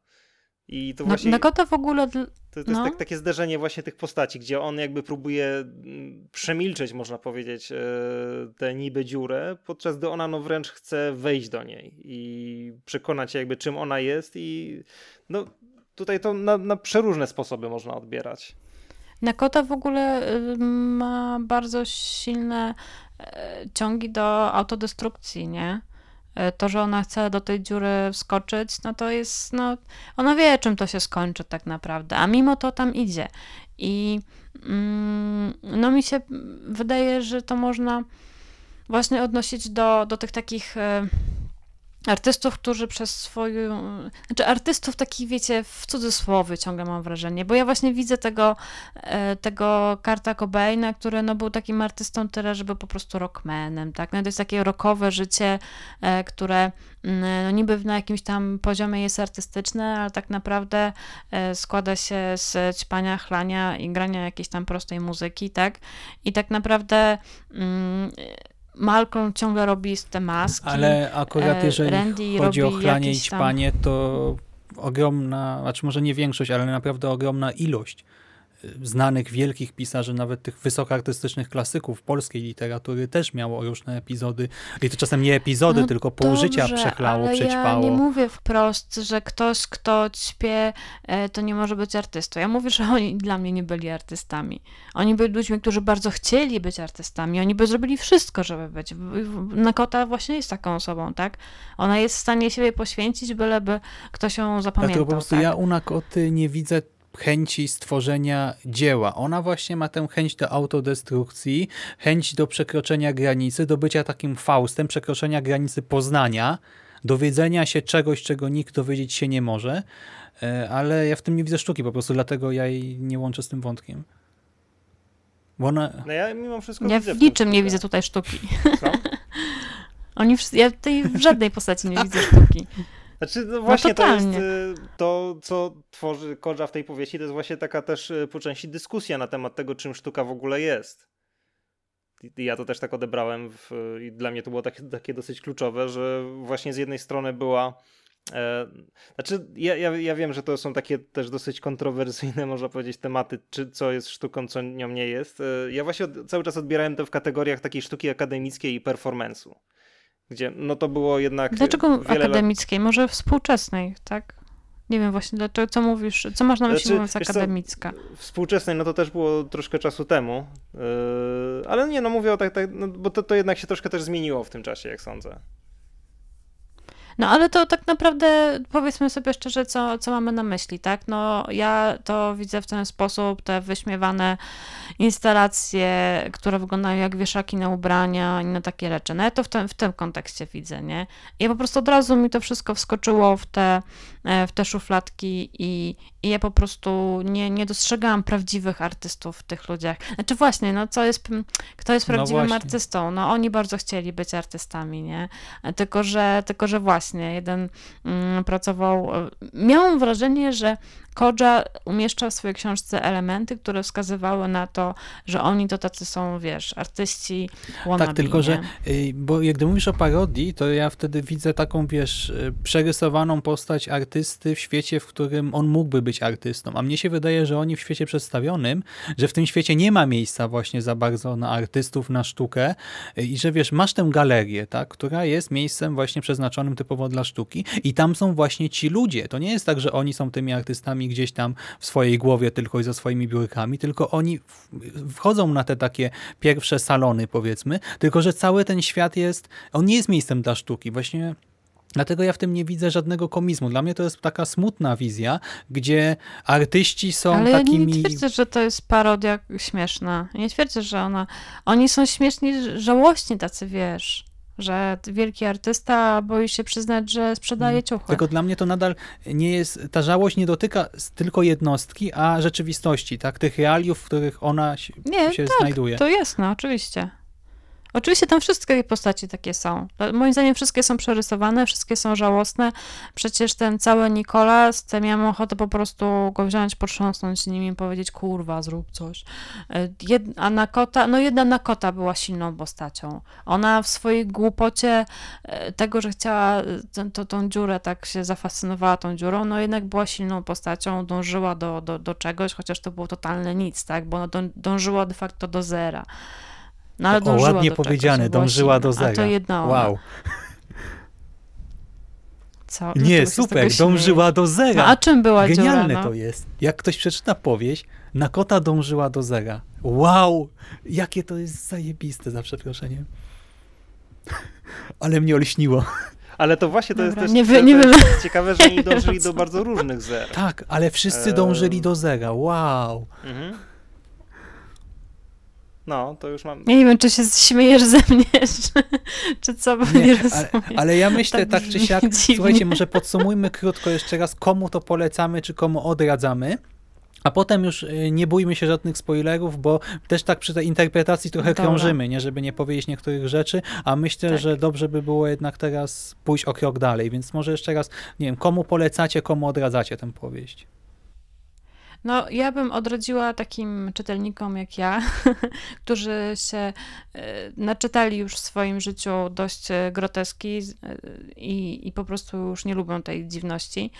I to Na, właśnie... Nakota w ogóle... To, to jest No. tak, takie zderzenie właśnie tych postaci, gdzie on jakby próbuje mm, przemilczeć, można powiedzieć, e, tę niby dziurę, podczas gdy ona no wręcz chce wejść do niej i przekonać się jakby czym ona jest i no tutaj to na, na przeróżne sposoby można odbierać. Nakota w ogóle y, ma bardzo silne e, ciągi do autodestrukcji, nie? E, To, że ona chce do tej dziury wskoczyć, no to jest, no, ona wie, czym to się skończy tak naprawdę, a mimo to tam idzie. I mm, no mi się wydaje, że to można właśnie odnosić do, do tych takich e, artystów, którzy przez swoją, znaczy artystów takich, wiecie, w cudzysłowie ciągle mam wrażenie, bo ja właśnie widzę tego, e, tego Karta Cobaina, który no, był takim artystą tyle, żeby po prostu rockmanem, tak, no to jest takie rockowe życie, e, które mm, no, niby na jakimś tam poziomie jest artystyczne, ale tak naprawdę e, składa się z ćpania, chlania i grania jakiejś tam prostej muzyki, tak, i tak naprawdę mm, Malcolm ciągle robi te maski, Ale akurat e, jeżeli Randy chodzi o chlanie i jakieś tam- ćpanie, to ogromna, znaczy może nie większość, ale naprawdę ogromna ilość znanych, wielkich pisarzy, nawet tych wysokoartystycznych klasyków polskiej literatury też miało różne epizody. I to czasem nie epizody, No tylko pół życia dobrze, przeklało, ale przećpało. Ja nie mówię wprost, że ktoś, kto ćpie, e, to nie może być artystą. Ja mówię, że oni dla mnie nie byli artystami. Oni byli ludźmi, którzy bardzo chcieli być artystami. Oni by zrobili wszystko, żeby być. Nakota właśnie jest taką osobą, tak? Ona jest w stanie siebie poświęcić, byleby ktoś ją zapamiętał. Dlatego po prostu tak? ja u Nakoty nie widzę chęci stworzenia dzieła. Ona właśnie ma tę chęć do autodestrukcji, chęć do przekroczenia granicy, do bycia takim Faustem, przekroczenia granicy poznania, dowiedzenia się czegoś, czego nikt dowiedzieć się nie może, e, ale ja w tym nie widzę sztuki po prostu, dlatego ja jej nie łączę z tym wątkiem. Bo ona... No ja mimo wszystko Ja widzę w niczym nie widzę tutaj sztuki. Co? Oni wszyscy, ja tutaj w żadnej postaci nie widzę sztuki. Znaczy, no właśnie to jest y, to, co tworzy Kodża w tej powieści, to jest właśnie taka też y, po części dyskusja na temat tego, czym sztuka w ogóle jest. I- i Ja to też tak odebrałem w, i dla mnie to było takie, takie dosyć kluczowe, że właśnie z jednej strony była e, znaczy, ja, ja, ja wiem, że to są takie też dosyć kontrowersyjne, można powiedzieć, tematy, czy co jest sztuką, co nią nie jest. E, Ja właśnie od, cały czas odbierałem to w kategoriach takiej sztuki akademickiej i performance'u. Gdzie no to było jednak. Dlaczego wiele lat- akademickiej? Może współczesnej, tak? Nie wiem właśnie, dlaczego, co mówisz, co masz na myśli Znaczy, mówiąc wiesz co, akademicka? Współczesnej, no to też było troszkę czasu temu. Yy, ale nie, no mówię o tak, tak no, bo to, to jednak się troszkę też zmieniło w tym czasie, jak sądzę. No ale to tak naprawdę powiedzmy sobie szczerze, co, co mamy na myśli, tak? No ja to widzę w ten sposób, te wyśmiewane instalacje, które wyglądają jak wieszaki na ubrania i na takie rzeczy. No ja to w tym, w tym kontekście widzę, nie? I po prostu od razu mi to wszystko wskoczyło w te, w te szufladki i, i ja po prostu nie, nie dostrzegałam prawdziwych artystów w tych ludziach. Znaczy właśnie, no co jest, kto jest No prawdziwym właśnie. artystą? No oni bardzo chcieli być artystami, nie? Tylko, że, tylko, że właśnie jeden mm, pracował. e, Miałam wrażenie, że Kodża umieszczał w swojej książce elementy, które wskazywały na to, że oni to tacy są, wiesz, artyści wannabe, Tak, tylko nie? że, y, bo jak gdy mówisz o parodii, to ja wtedy widzę taką, wiesz, y, przerysowaną postać artysty w świecie, w którym on mógłby być artystą. A mnie się wydaje, że oni w świecie przedstawionym, że w tym świecie nie ma miejsca właśnie za bardzo na artystów, na sztukę y, i że, wiesz, masz tę galerię, tak, która jest miejscem właśnie przeznaczonym typowo dla sztuki i tam są właśnie ci ludzie. To nie jest tak, że oni są tymi artystami gdzieś tam w swojej głowie tylko i za swoimi biurkami, tylko oni wchodzą na te takie pierwsze salony, powiedzmy, tylko że cały ten świat jest, on nie jest miejscem dla sztuki. Właśnie Dlatego ja w tym nie widzę żadnego komizmu. Dla mnie to jest taka smutna wizja, gdzie artyści są Ale ja takimi... nie twierdzę, że to jest parodia śmieszna. Nie twierdzę, że ona... Oni są śmieszni, żałośni tacy, wiesz, że wielki artysta boi się przyznać, że sprzedaje ciuchy. Mm. Tylko dla mnie to nadal nie jest, ta żałość nie dotyka tylko jednostki, a rzeczywistości, tak? Tych realiów, w których ona się, Nie, się tak, znajduje. to jasne, oczywiście. Oczywiście tam wszystkie postaci takie są. Moim zdaniem wszystkie są przerysowane, wszystkie są żałosne. Przecież ten cały Nikolas, to miałam ochotę po prostu go wziąć, potrząsnąć nim i powiedzieć, kurwa, zrób coś. E, Jed, a Nakota, no jedna Nakota była silną postacią. Ona w swojej głupocie e, tego, że chciała e, to, tą dziurę, tak się zafascynowała tą dziurą, no jednak była silną postacią, dążyła do, do, do czegoś, chociaż to było totalne nic, tak, bo ona dą, dążyła de facto do zera. No, ale o, dążyła ładnie do czegoś, powiedziane, była dążyła silna. do zera. A to jedna ona. Wow. Co? Nie, się z super, dążyła do zera. No, a czym była Genialne dziura? No? to jest. Jak ktoś przeczyta powieść, na kota dążyła do zera. Wow! Jakie to jest zajebiste, za przeproszeniem. Ale mnie olśniło. Ale to właśnie to Dobra, jest też nie to, wy- nie to wy- jest ciekawe, że oni nie dążyli do bardzo różnych zer. Tak, ale wszyscy dążyli do zera. Wow! Mhm. No, to już mam. Ja nie wiem, czy się śmiejesz ze mnie, czy, czy co, bo nie, Nie, rozumiem. ale, ale ja myślę Tak tak, czy siak. dziwnie. Słuchajcie, może podsumujmy krótko jeszcze raz, komu to polecamy, czy komu odradzamy. A potem już y, nie bójmy się żadnych spoilerów, bo też tak przy tej interpretacji trochę Dobra. krążymy, nie, żeby nie powiedzieć niektórych rzeczy, a myślę, Tak. że dobrze by było jednak teraz pójść o krok dalej, więc może jeszcze raz, nie wiem, komu polecacie, komu odradzacie tę powieść. No, ja bym odradziła takim czytelnikom jak ja, którzy się e, naczytali już w swoim życiu dość e, groteski e, i, i po prostu już nie lubią tej dziwności.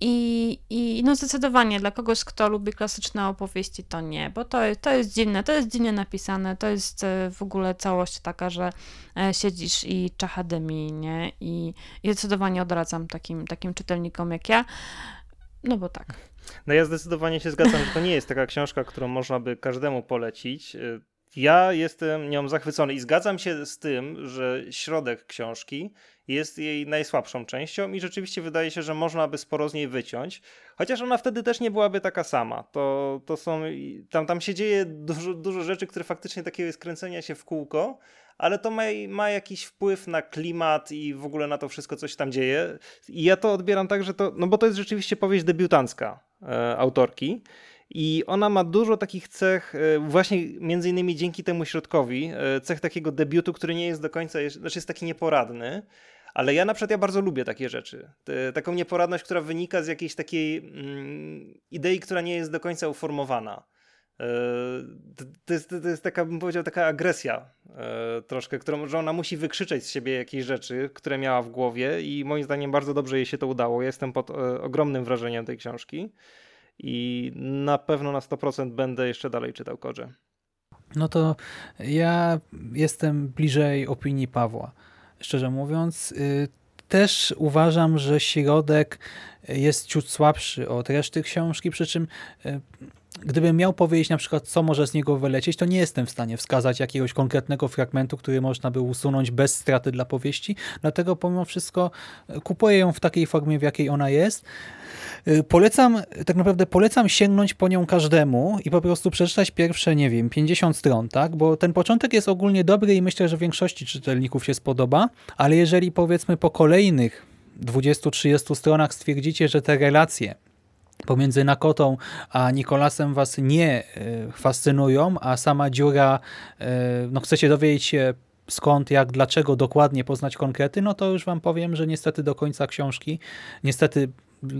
I I, no zdecydowanie dla kogoś, kto lubi klasyczne opowieści, to nie, bo to, to jest dziwne, to jest dziwnie napisane, to jest w ogóle całość taka, że siedzisz i czacha dymi, nie? I, i zdecydowanie odradzam takim, takim czytelnikom jak ja, no bo tak. No ja zdecydowanie się zgadzam, że to nie jest taka książka, którą można by każdemu polecić. Y, Ja jestem nią zachwycony i zgadzam się z tym, że środek książki jest jej najsłabszą częścią i rzeczywiście wydaje się, że można by sporo z niej wyciąć, chociaż ona wtedy też nie byłaby taka sama. To, to są, tam, tam się dzieje dużo, dużo rzeczy, które faktycznie takiego jest kręcenia się w kółko, ale to ma, ma jakiś wpływ na klimat i w ogóle na to wszystko, co się tam dzieje. I ja to odbieram tak, że to, no bo to jest rzeczywiście powieść debiutancka e, autorki. I ona ma dużo takich cech, e, właśnie między innymi dzięki temu środkowi, e, cech takiego debiutu, który nie jest do końca, znaczy jest taki nieporadny, ale ja na przykład ja bardzo lubię takie rzeczy. Taką nieporadność, która wynika z jakiejś takiej mm, idei, która nie jest do końca uformowana. E, to- jest, to jest taka, bym powiedział, taka agresja e, troszkę, którą, że ona musi wykrzyczeć z siebie jakieś rzeczy, które miała w głowie i moim zdaniem bardzo dobrze jej się to udało. Jestem pod e, ogromnym wrażeniem tej książki i na pewno na 100% będę jeszcze dalej czytał Korze. No to ja jestem bliżej opinii Pawła. Szczerze mówiąc, y, też uważam, że środek jest ciut słabszy od reszty książki, przy czym y, gdybym miał powiedzieć na przykład, co może z niego wylecieć, to nie jestem w stanie wskazać jakiegoś konkretnego fragmentu, który można by usunąć bez straty dla powieści, dlatego pomimo wszystko y, kupuję ją w takiej formie, w jakiej ona jest. Y, Polecam, tak naprawdę polecam sięgnąć po nią każdemu i po prostu przeczytać pierwsze, nie wiem, 50 stron, tak? Bo ten początek jest ogólnie dobry i myślę, że większości czytelników się spodoba, ale jeżeli powiedzmy po kolejnych 20-30 stronach stwierdzicie, że te relacje pomiędzy Nakotą a Nikolasem was nie y, fascynują, a sama dziura, y, no chcecie dowiedzieć się skąd, jak, dlaczego dokładnie poznać konkrety, no to już wam powiem, że niestety do końca książki, niestety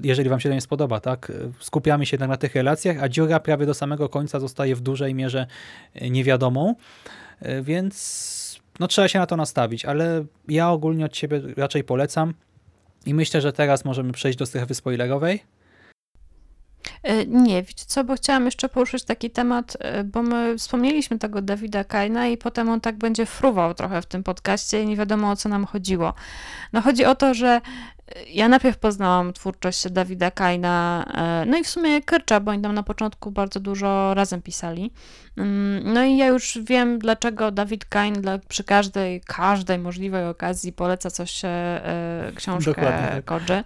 jeżeli wam się to nie spodoba, tak, skupiamy się na tych relacjach, a dziura prawie do samego końca zostaje w dużej mierze e, niewiadomą, E, więc no trzeba się na to nastawić, ale ja ogólnie od siebie raczej polecam i myślę, że teraz możemy przejść do strefy spoilerowej. E, Nie, wiecie co, bo chciałam jeszcze poruszyć taki temat, e, bo my wspomnieliśmy tego Dawida Kaina i potem on tak będzie fruwał trochę w tym podcaście i nie wiadomo o co nam chodziło. No chodzi o to, że e, ja najpierw poznałam twórczość Dawida Kaina, no i w sumie Kyrcza, bo oni tam na początku bardzo dużo razem pisali. Mm, No i ja już wiem, dlaczego Dawid Kain dla, przy każdej, każdej możliwej okazji poleca coś, książkę tak. Kodży.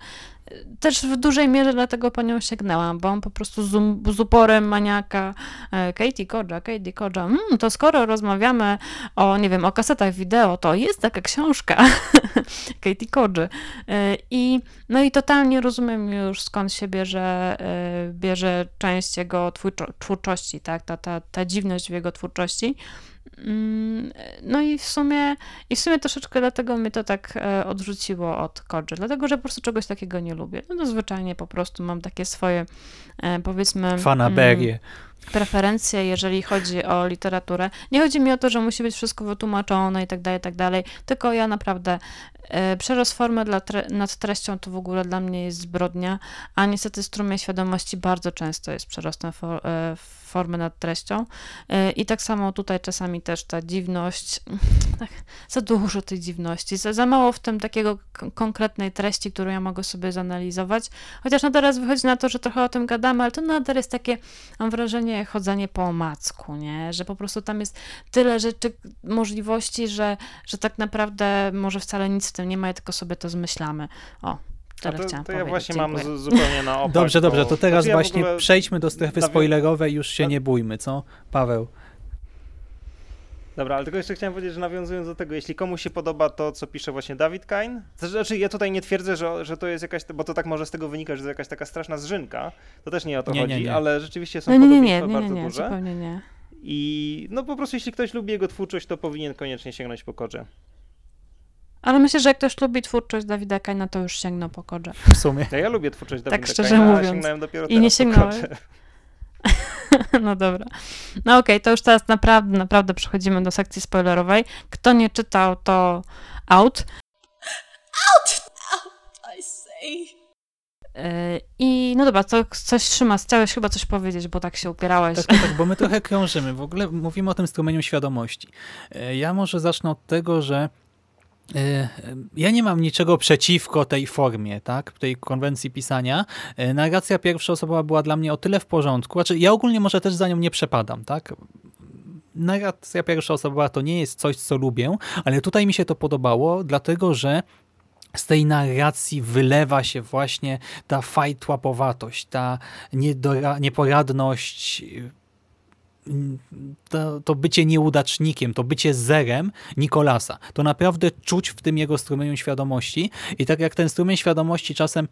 Też w dużej mierze dlatego po nią sięgnęłam, bo on po prostu z, um- z uporem maniaka e, Katie Kodża, Katie Kodża, mm, to skoro rozmawiamy o, nie wiem, o kasetach wideo, to jest taka książka Katie Kodży. E, I, no i totalnie rozumiem już skąd się bierze, e, bierze część jego twórczo- twórczości, tak, ta, ta, ta dziwność w jego twórczości. Mm, No i w sumie, i w sumie troszeczkę dlatego mnie to tak e, odrzuciło od Kodży, dlatego że po prostu czegoś takiego nie lubię. No to zwyczajnie po prostu mam takie swoje, e, powiedzmy... Fanaberie. Preferencje, jeżeli chodzi o literaturę. Nie chodzi mi o to, że musi być wszystko wytłumaczone i tak dalej, i tak dalej, tylko ja naprawdę e, przerost formy dla tre- nad treścią to w ogóle dla mnie jest zbrodnia, a niestety strumień świadomości bardzo często jest przerostem fo- e, formy nad treścią E, i tak samo tutaj czasami też ta dziwność, tak, za dużo tej dziwności, za, za mało w tym takiego konkretnej treści, którą ja mogę sobie zanalizować, chociaż no teraz wychodzi na to, że trochę o tym gadamy, ale to nadal jest takie mam wrażenie, chodzenie po omacku, nie? Że po prostu tam jest tyle rzeczy, możliwości, że, że tak naprawdę może wcale nic w tym nie ma, i tylko sobie to zmyślamy. O, to, chciałam to ja powiedzieć. właśnie Dziękuję. mam z, zupełnie na opak. Dobrze, dobrze, to teraz ja właśnie przejdźmy do strefy spoilerowej, już się nie bójmy, co? Paweł. Dobra, ale tylko jeszcze chciałem powiedzieć, że nawiązując do tego, jeśli komuś się podoba to, co pisze właśnie Dawid Kain, to znaczy ja tutaj nie twierdzę, że, że to jest jakaś, bo to tak może z tego wynika, że to jakaś taka straszna zrzynka, to też nie o to Nie, nie, chodzi, nie. ale rzeczywiście są No nie, nie, nie, podobieństwa nie, nie, bardzo nie, duże. zupełnie nie. I no po prostu jeśli ktoś lubi jego twórczość, to powinien koniecznie sięgnąć po Kodże. Ale myślę, że jak ktoś lubi twórczość Dawida Kaina, to już sięgnął po kodrze. W sumie. Ja, ja lubię twórczość Tak Dawida szczerze Kaina, a mówiąc. sięgnąłem dopiero I teraz nie? Kodże. No dobra. No okej, to już teraz naprawdę, naprawdę przechodzimy do sekcji spoilerowej. Kto nie czytał, to out. I say. E, I no dobra, to coś trzyma, chciałeś chyba coś powiedzieć, bo tak się upierałeś. Tak, tak, tak, bo my trochę krążymy. W ogóle mówimy o tym strumieniu świadomości. E, Ja może zacznę od tego, że ja nie mam niczego przeciwko tej formie, tak, tej konwencji pisania. E, Narracja pierwszoosobowa była dla mnie o tyle w porządku, znaczy ja ogólnie może też za nią nie przepadam, tak. Narracja pierwszoosobowa to nie jest coś, co lubię, ale tutaj mi się to podobało, dlatego że z tej narracji wylewa się właśnie ta fajtłapowatość, ta nieporadność, to, to bycie nieudacznikiem, to bycie zerem Nikolasa. To naprawdę czuć w tym jego strumieniu świadomości i tak jak ten strumień świadomości czasem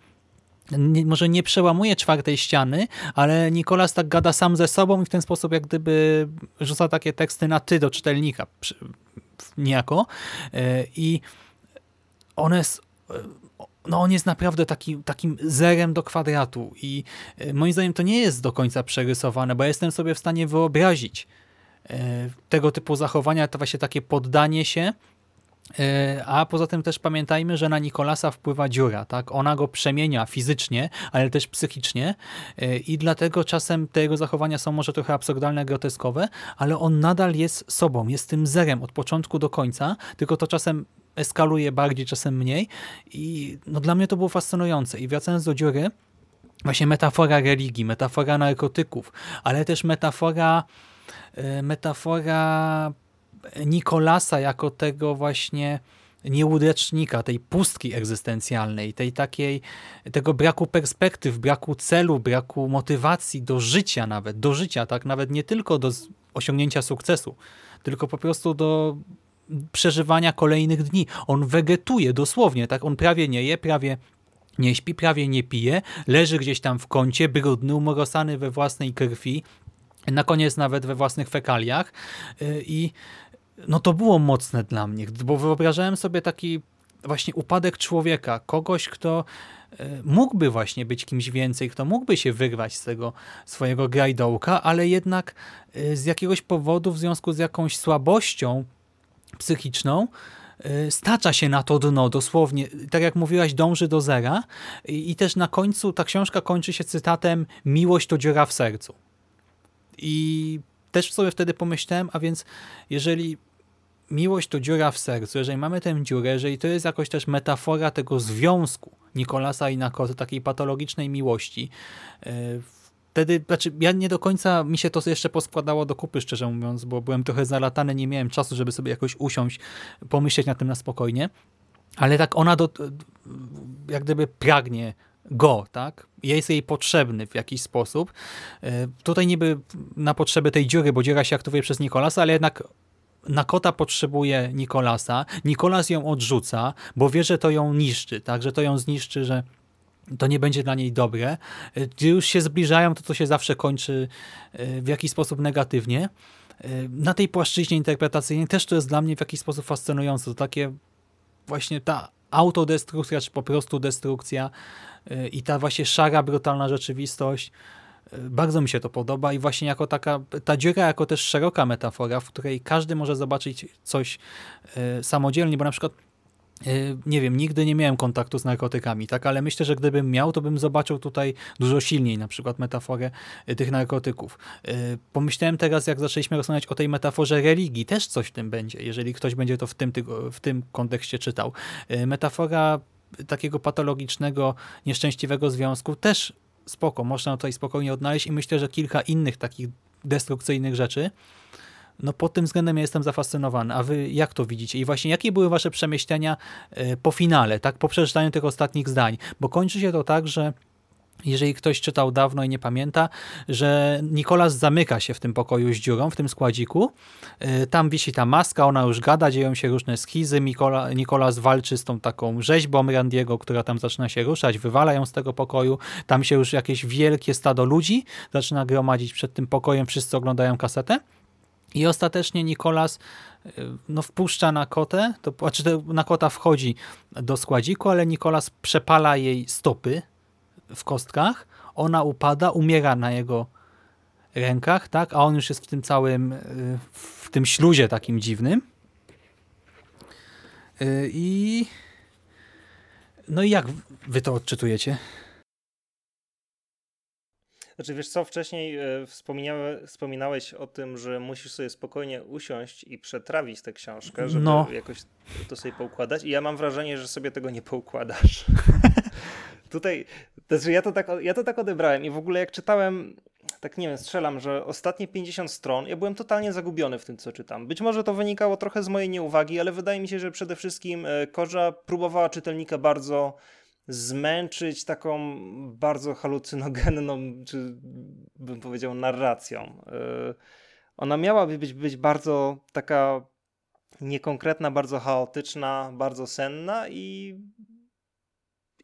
nie, może nie przełamuje czwartej ściany, ale Nikolas tak gada sam ze sobą i w ten sposób jak gdyby rzuca takie teksty na ty do czytelnika przy- niejako E, i one no on jest naprawdę taki, takim zerem do kwadratu i e, moim zdaniem to nie jest do końca przerysowane, bo jestem sobie w stanie wyobrazić e, tego typu zachowania, to właśnie takie poddanie się, e, a poza tym też pamiętajmy, że na Nikolasa wpływa dziura, tak? Ona go przemienia fizycznie, ale też psychicznie i dlatego czasem te jego zachowania są może trochę absurdalne, groteskowe, ale on nadal jest sobą, jest tym zerem od początku do końca, tylko to czasem eskaluje bardziej, czasem mniej i no dla mnie to było fascynujące. I wracając do dziury, właśnie metafora religii, metafora narkotyków, ale też metafora e, metafora Nikolasa jako tego właśnie nieudecznika, tej pustki egzystencjalnej, tej takiej, tego braku perspektyw, braku celu, braku motywacji do życia nawet, do życia, tak, nawet nie tylko do osiągnięcia sukcesu, tylko po prostu do przeżywania kolejnych dni. On wegetuje dosłownie, tak? On prawie nie je, prawie nie śpi, prawie nie pije, leży gdzieś tam w kącie, brudny, umorosany we własnej krwi, na koniec nawet we własnych fekaliach Yy, i no to było mocne dla mnie, bo wyobrażałem sobie taki właśnie upadek człowieka, kogoś, kto e, mógłby właśnie być kimś więcej, kto mógłby się wyrwać z tego swojego grajdołka, ale jednak e, z jakiegoś powodu, w związku z jakąś słabością psychiczną, e, stacza się na to dno, dosłownie, tak jak mówiłaś, dąży do zera i, też na końcu ta książka kończy się cytatem miłość to dziura w sercu. I też sobie wtedy pomyślałem, a więc jeżeli miłość to dziura w sercu, jeżeli mamy tę dziurę, jeżeli to jest jakoś też metafora tego związku Nikolasa i Nakoty, takiej patologicznej miłości, e, wtedy, znaczy ja nie do końca mi się to jeszcze poskładało do kupy, szczerze mówiąc, bo byłem trochę zalatany, nie miałem czasu, żeby sobie jakoś usiąść, pomyśleć nad tym na spokojnie, ale tak ona do, jak gdyby pragnie go, tak? Jest jej potrzebny w jakiś sposób. E, Tutaj niby na potrzeby tej dziury, bo dziura się aktywuje przez Nikolasa, ale jednak Nakota potrzebuje Nikolasa, Nikolas ją odrzuca, bo wie, że to ją niszczy, tak, że to ją zniszczy, że to nie będzie dla niej dobre. Gdy już się zbliżają, to to się zawsze kończy e, w jakiś sposób negatywnie. E, Na tej płaszczyźnie interpretacyjnej też to jest dla mnie w jakiś sposób fascynujące. To takie właśnie ta autodestrukcja, czy po prostu destrukcja e, i ta właśnie szara, brutalna rzeczywistość. E, Bardzo mi się to podoba i właśnie jako taka, ta dziura jako też szeroka metafora, w której każdy może zobaczyć coś e, samodzielnie, bo na przykład e, nie wiem, nigdy nie miałem kontaktu z narkotykami, tak, ale myślę, że gdybym miał, to bym zobaczył tutaj dużo silniej na przykład metaforę e, tych narkotyków. E, Pomyślałem teraz, jak zaczęliśmy rozmawiać o tej metaforze religii, też coś w tym będzie, jeżeli ktoś będzie to w tym, w tym kontekście czytał. Metafora takiego patologicznego, nieszczęśliwego związku też spoko, można tutaj spokojnie odnaleźć i myślę, że kilka innych takich destrukcyjnych rzeczy. No pod tym względem ja jestem zafascynowany. A wy jak to widzicie? I właśnie jakie były wasze przemyślenia e, po finale, tak, po przeczytaniu tych ostatnich zdań? Bo kończy się to tak, że jeżeli ktoś czytał dawno i nie pamięta, że Nikolas zamyka się w tym pokoju z dziurą, w tym składziku. E, Tam wisi ta maska, ona już gada, dzieją się różne schizy. Nikola, Nikolas walczy z tą taką rzeźbą Randiego, która tam zaczyna się ruszać, wywala ją z tego pokoju. Tam się już jakieś wielkie stado ludzi zaczyna gromadzić przed tym pokojem, wszyscy oglądają kasetę. I ostatecznie Nikolas no, wpuszcza na kotę, to znaczy na kota wchodzi do składziku, ale Nikolas przepala jej stopy w kostkach, ona upada, umiera na jego rękach, tak, a on już jest w tym całym, y, w tym śluzie takim dziwnym. Y, I no i jak wy to odczytujecie? Znaczy wiesz co, wcześniej e, wspominałe, wspominałeś o tym, że musisz sobie spokojnie usiąść i przetrawić tę książkę, żeby No. jakoś to sobie poukładać i ja mam wrażenie, że sobie tego nie poukładasz. Tutaj, to znaczy ja to, tak, ja to tak odebrałem i w ogóle jak czytałem, tak nie wiem, strzelam, że ostatnie 50 stron, ja byłem totalnie zagubiony w tym, co czytam. Być może to wynikało trochę z mojej nieuwagi, ale wydaje mi się, że przede wszystkim e, Korza próbowała czytelnika bardzo zmęczyć taką bardzo halucynogenną, czy bym powiedział narracją. Y, Ona miałaby być, być bardzo taka niekonkretna, bardzo chaotyczna, bardzo senna i,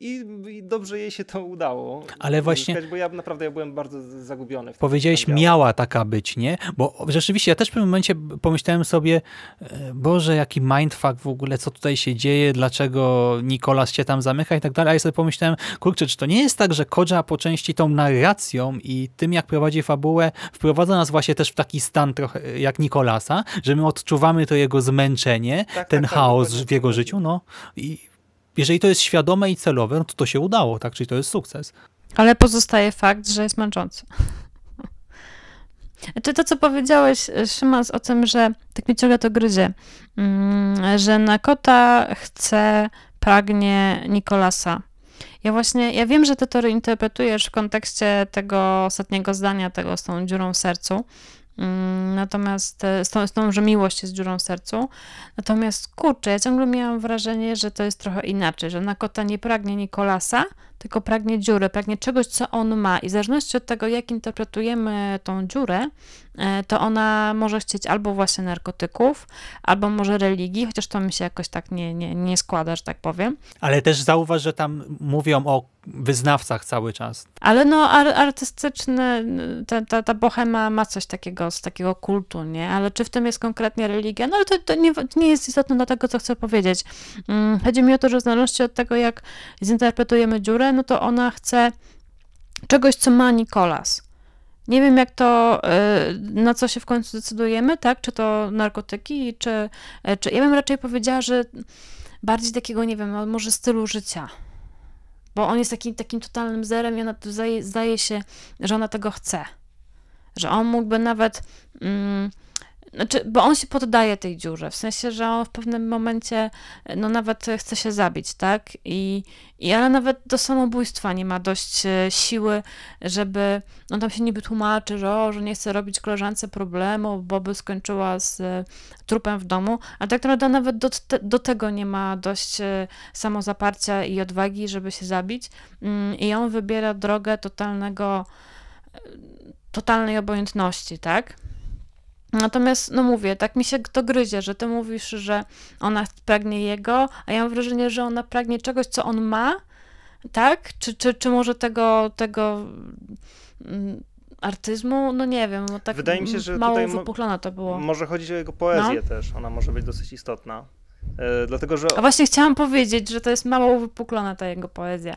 i, i dobrze jej się to udało. Ale właśnie- uzyskać, Bo ja naprawdę ja byłem bardzo zagubiony. Tym, Powiedziałeś, miała taka być, nie? Bo rzeczywiście, ja też w pewnym momencie pomyślałem sobie, e, Boże, jaki mindfuck w ogóle, co tutaj się dzieje, dlaczego Nikolas się tam zamyka i tak dalej, a ja sobie pomyślałem, kurczę, czy to nie jest tak, że Kodża po części tą narracją i tym, jak prowadzi fabułę, wprowadza nas właśnie też w taki stan trochę jak Nikolasa, że my odczuwamy to jego zmęczenie, Tak, ten tak, tak, chaos dokładnie w jego tak. życiu, no i jeżeli to jest świadome i celowe, no to to się udało, tak? Czyli to jest sukces. Ale pozostaje fakt, że jest męczący. Czy to, co powiedziałeś, Szymas, o tym, że tak mnie ciągle to gryzie, mm, że Nakota chce, pragnie Nikolasa. Ja właśnie, ja wiem, że ty to interpretujesz w kontekście tego ostatniego zdania, tego z tą dziurą w sercu, natomiast e, z tą, z tą, że miłość jest dziurą w sercu, natomiast kurczę, ja ciągle miałam wrażenie, że to jest trochę inaczej, że Nakota nie pragnie Nikolasa, tylko pragnie dziury, pragnie czegoś, co on ma. I w zależności od tego, jak interpretujemy tą dziurę, to ona może chcieć albo właśnie narkotyków, albo może religii, chociaż to mi się jakoś tak nie, nie, nie składa, że tak powiem. Ale też zauważ, że tam mówią o wyznawcach cały czas. Ale no ar, artystyczny, ta, ta, ta bohema ma coś takiego, z takiego kultu, nie? Ale czy w tym jest konkretnie religia? No ale to, to nie, nie jest istotne dla tego, co chcę powiedzieć. Mm, Chodzi mi o to, że w zależności od tego, jak zinterpretujemy dziurę, no to ona chce czegoś, co ma Nikolas. Nie wiem, jak to, y, na co się w końcu decydujemy, tak? Czy to narkotyki, czy, y, czy... Ja bym raczej powiedziała, że bardziej takiego, nie wiem, może stylu życia. Bo on jest takim, takim totalnym zerem i ona zdaje, zdaje się, że ona tego chce. Że on mógłby nawet... Mm, znaczy, bo on się poddaje tej dziurze, w sensie, że on w pewnym momencie, no nawet chce się zabić, tak? I, i ale nawet do samobójstwa nie ma dość e, siły, żeby, on tam się niby tłumaczy, że, o, że nie chce robić koleżance problemu, bo by skończyła z e, trupem w domu, a tak naprawdę nawet do, te, do tego nie ma dość e, samozaparcia i odwagi, żeby się zabić. Mm, I on wybiera drogę totalnego, e, totalnej obojętności, tak? Natomiast, no mówię, tak mi się to gryzie, że ty mówisz, że ona pragnie jego, a ja mam wrażenie, że ona pragnie czegoś, co on ma, tak? Czy, czy, czy może tego, tego mm, artyzmu? No nie wiem, bo tak Wydaje mi się, że mało wypuklone to było. Może chodzić o jego poezję No. też, ona może być dosyć istotna. E, dlatego, że A właśnie chciałam powiedzieć, że to jest mało wypuklona ta jego poezja.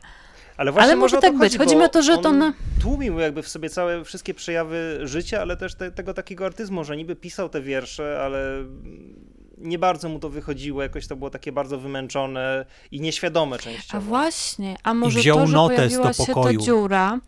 Ale, właśnie Ale może o to tak być. Chodzi, Chodzi mi o to, że on to na- tłumił jakby w sobie całe wszystkie przejawy życia, ale też te, tego takiego artyzmu, że niby pisał te wiersze, ale nie bardzo mu to wychodziło, jakoś to było takie bardzo wymęczone i nieświadome częściowo. A właśnie, a może wziął to, że pojawiła się ta dziura,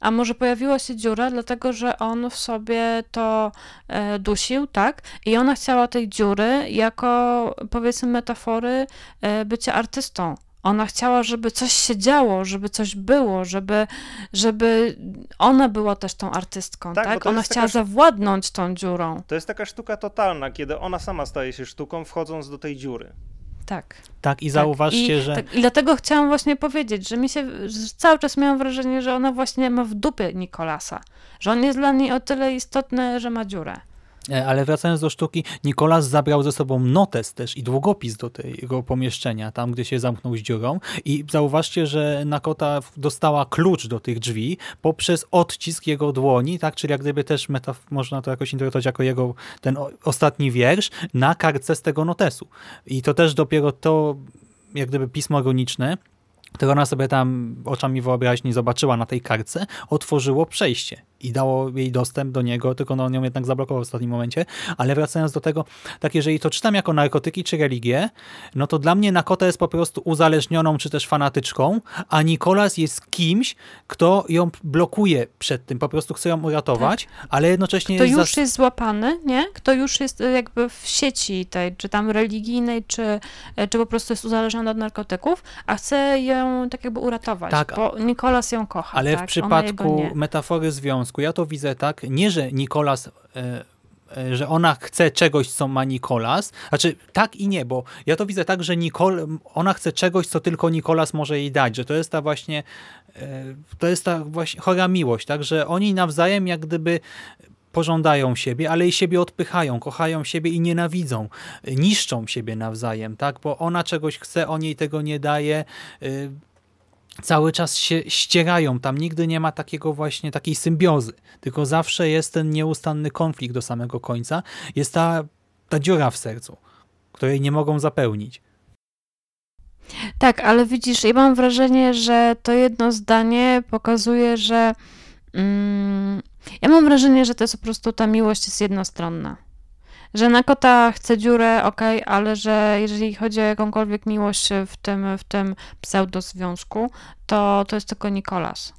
a może pojawiła się dziura, dlatego że on w sobie to e, dusił, tak? I ona chciała tej dziury jako, powiedzmy, metafory e, bycia artystą. Ona chciała, żeby coś się działo, żeby coś było, żeby, żeby ona była też tą artystką, Tak, tak? Ona chciała taka- zawładnąć tą dziurą. To jest taka sztuka totalna, kiedy ona sama staje się sztuką, wchodząc do tej dziury. Tak. Tak, i Tak, zauważcie, i, że Tak, I dlatego chciałam właśnie powiedzieć, że mi się że cały czas miałam wrażenie, że ona właśnie ma w dupie Nikolasa. Że on jest dla niej o tyle istotny, że ma dziurę. E, Ale wracając do sztuki, Nikolas zabrał ze sobą notes też i długopis do tego pomieszczenia, tam gdzie się zamknął z dziurą i zauważcie, że Nakota dostała klucz do tych drzwi poprzez odcisk jego dłoni, tak, czyli jak gdyby też metaf- można to jakoś interpretować jako jego ten ostatni wiersz na kartce z tego notesu. I to też dopiero to, jak gdyby pismo runiczne, które ona sobie tam oczami wyobraźni zobaczyła na tej kartce, otworzyło przejście. I dało jej dostęp do niego, tylko no, on ją jednak zablokował w ostatnim momencie. Ale wracając do tego, tak jeżeli to czytam jako narkotyki czy religię, no to dla mnie Nakota jest po prostu uzależnioną czy też fanatyczką, a Nikolas jest kimś, kto ją blokuje przed tym, po prostu chce ją uratować, ale jednocześnie Kto jest... już jest złapany, nie? Kto już jest e, jakby w sieci tej, czy tam religijnej, czy, e, czy po prostu jest uzależniony od narkotyków, a chce ją tak jakby uratować, Tak. bo Nikolas ją kocha, Ale tak? w przypadku metafory związku, ja to widzę tak, nie, że Nikolas, e, e, że ona chce czegoś, co ma Nikolas, znaczy tak i nie, bo ja to widzę tak, że Nicol, ona chce czegoś, co tylko Nikolas może jej dać, że to jest ta właśnie, e, to jest ta właśnie chora miłość, tak, że oni nawzajem jak gdyby pożądają siebie, ale i siebie odpychają, kochają siebie i nienawidzą, niszczą siebie nawzajem, tak, bo ona czegoś chce, on jej tego nie daje, cały czas się ścierają. Tam nigdy nie ma takiego właśnie takiej symbiozy, tylko zawsze jest ten nieustanny konflikt do samego końca. Jest ta, ta dziura w sercu, której nie mogą zapełnić. Tak, ale widzisz, ja mam wrażenie, że to jedno zdanie pokazuje, że mm, ja mam wrażenie, że to jest po prostu ta miłość jest jednostronna. Że Nakota chce dziurę, okej, ale że jeżeli chodzi o jakąkolwiek miłość w tym, w tym pseudozwiązku, to to jest tylko Nikolas.